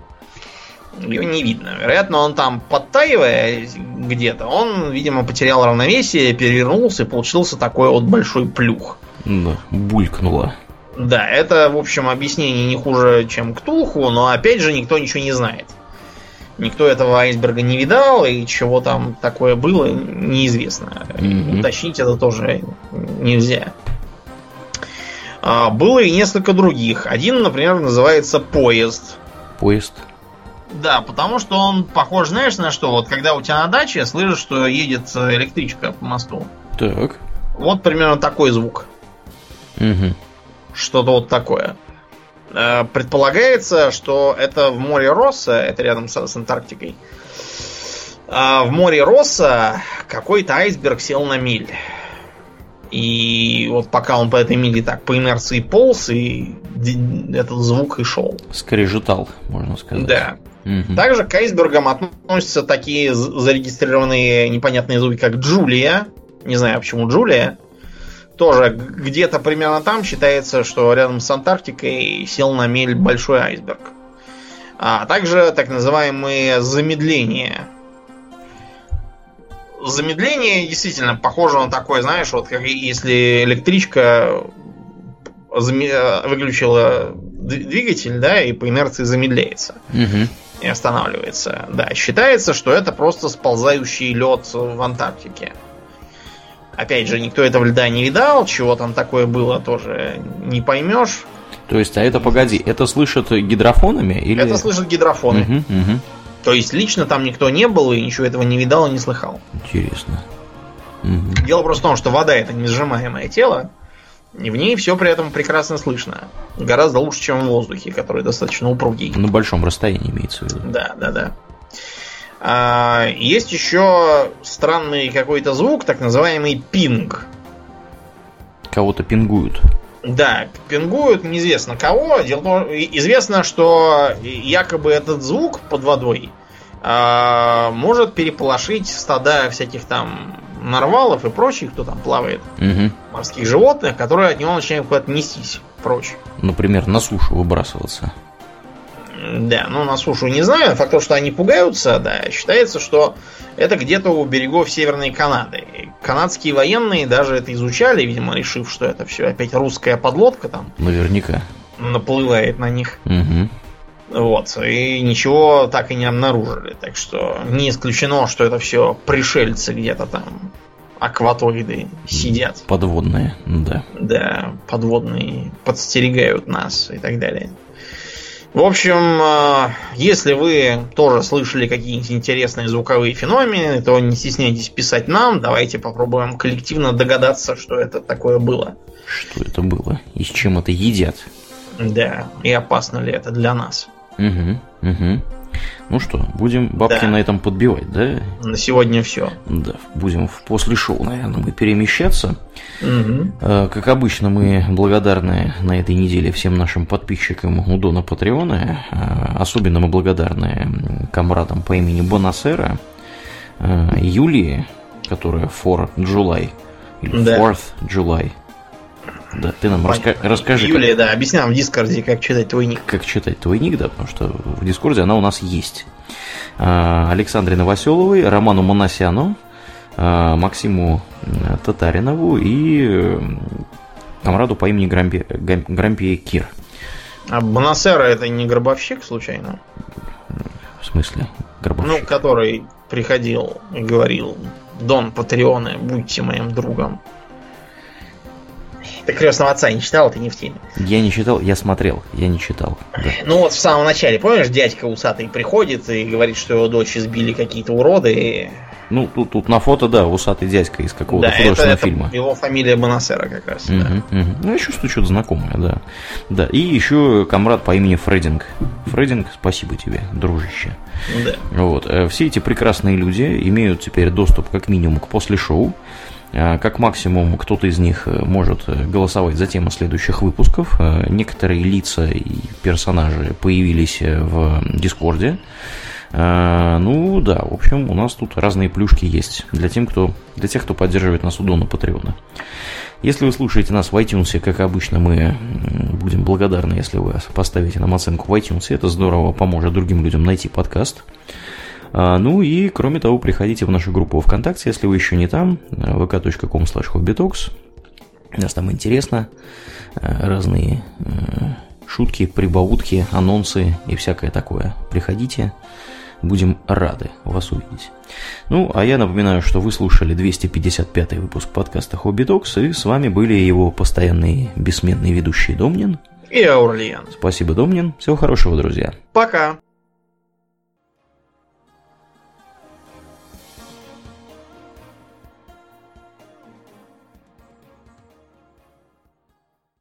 Ее не видно. Вероятно, он там подтаивая где-то, он, видимо, потерял равновесие, перевернулся и получился такой вот большой плюх. Да, булькнуло. Да, это, в общем, объяснение не хуже, чем Ктулху, но опять же никто ничего не знает. Никто этого айсберга не видал, и чего там такое было, неизвестно. Мгм. Уточнить это тоже нельзя. А, Было и несколько других. Один, например, называется поезд. Поезд. Да, потому что он похож, знаешь, на что? Вот когда у тебя на даче слышишь, что едет э, электричка по мосту. Так. Вот примерно такой звук. Угу. Что-то вот такое. Э, Предполагается, что это в море Росса, это рядом с, с Антарктикой. А в море Росса какой-то айсберг сел на миль. И вот пока он по этой миле так по инерции полз, и этот звук и шел. Скрежетал, можно сказать. Да. Мгм. Также к айсбергам относятся такие зарегистрированные непонятные звуки, как Джулия. Не знаю, почему Джулия. Тоже где-то примерно там считается, что рядом с Антарктикой сел на мель большой айсберг. А также так называемые замедления. Замедление действительно похоже на такое, знаешь, вот как если электричка выключила двигатель, да, и по инерции замедляется Мгм. и останавливается. Да, считается, что это просто сползающий лед в Антарктике. Опять же, никто этого льда не видал, чего там такое было, тоже не поймешь. То есть, а это, погоди, это слышат гидрофонами? Или... Это слышат гидрофоны. Мгм, мгм. То есть лично там никто не был и ничего этого не видал и не слыхал. Интересно. Мгм. Дело просто в том, что вода это несжимаемое тело, и в ней все при этом прекрасно слышно. Гораздо лучше, чем в воздухе, который достаточно упругий. На большом расстоянии имеется в виду. Да, да, да. А, есть еще странный какой-то звук, так называемый пинг. Кого-то пингуют. Да, пингуют неизвестно кого. Известно, что якобы этот звук под водой а, может переполошить стада всяких там нарвалов и прочих, кто там плавает, Мгм. морских животных, которые от него начинают куда-то нестись прочь. Например, на сушу выбрасываться. Да, ну на сушу не знаю. Факт то, что они пугаются, да, считается, что это где-то у берегов Северной Канады. Канадские военные даже это изучали, видимо, решив, что это все опять русская подлодка там Наверняка. наплывает на них. Мгм. Вот. И ничего так и не обнаружили. Так что не исключено, что это все пришельцы где-то там акваториды сидят. Подводные, да. Да, подводные подстерегают нас и так далее. В общем, э, если вы тоже слышали какие-нибудь интересные звуковые феномены, то не стесняйтесь писать нам. Давайте попробуем коллективно догадаться, что это такое было. Что это было? И с чем это едят? Да, и опасно ли это для нас. Угу, угу. Ну что, будем бабки да. на этом подбивать, да? На сегодня все. Да, будем в после шоу, наверное, мы перемещаться. Угу. Как обычно, мы благодарны на этой неделе всем нашим подписчикам у Дона Патреона. Э, особенно мы благодарны комрадам по имени Бонасера, э, Юлии, которая for July, или да. Fourth July, да, ты нам раска- расскажи. Юлия, как... да, объясняем в Дискорде, как читать твой ник. Как читать твой ник, да, потому что в Дискорде она у нас есть. А, Александре Новоселовой, Роману Моносяну, а, Максиму Татаринову и комраду по имени Грампи, Грампи Кир. А Бонасера это не гробовщик, случайно? В смысле? Гробовщик? Ну, который приходил и говорил, Дон Патреоны, будьте моим другом. Ты крестного отца не читал, ты не в теме. Я не читал, я смотрел, я не читал. Да. (laughs) Ну вот в самом начале, помнишь, дядька усатый приходит и говорит, что его дочь избили какие-то уроды. И... Ну, тут, тут на фото, да, усатый дядька из какого-то да, художественного это, фильма. Это его фамилия Бонасера как раз. Угу, да. угу. Ну, я чувствую что-то знакомое, да. Да. И еще комрад по имени Фрединг. Фрединг, спасибо тебе, дружище. Да. Вот. Э, все эти прекрасные люди имеют теперь доступ как минимум к после шоу. А, как максимум кто-то из них э, может э, голосовать за темы следующих выпусков. Э, некоторые лица и персонажи появились в Дискорде. Ну да, в общем, у нас тут разные плюшки есть для, тем, кто, для тех, кто поддерживает нас у Дона Патреона. Если вы слушаете нас в iTunes, как обычно, мы будем благодарны, если вы поставите нам оценку в iTunes. Это здорово поможет другим людям найти подкаст. А, ну и, кроме того, приходите в нашу группу ВКонтакте, если вы еще не там, vk.com slash. У нас там интересно, э, разные э, шутки, прибаутки, анонсы и всякое такое. Приходите, будем рады вас увидеть. Ну, а я напоминаю, что вы слушали 255 выпуск подкаста Хобби Токс, и с вами были его постоянные бессменные ведущие Домнин и Аурлиен. Спасибо, Домнин. Всего хорошего, друзья. Пока.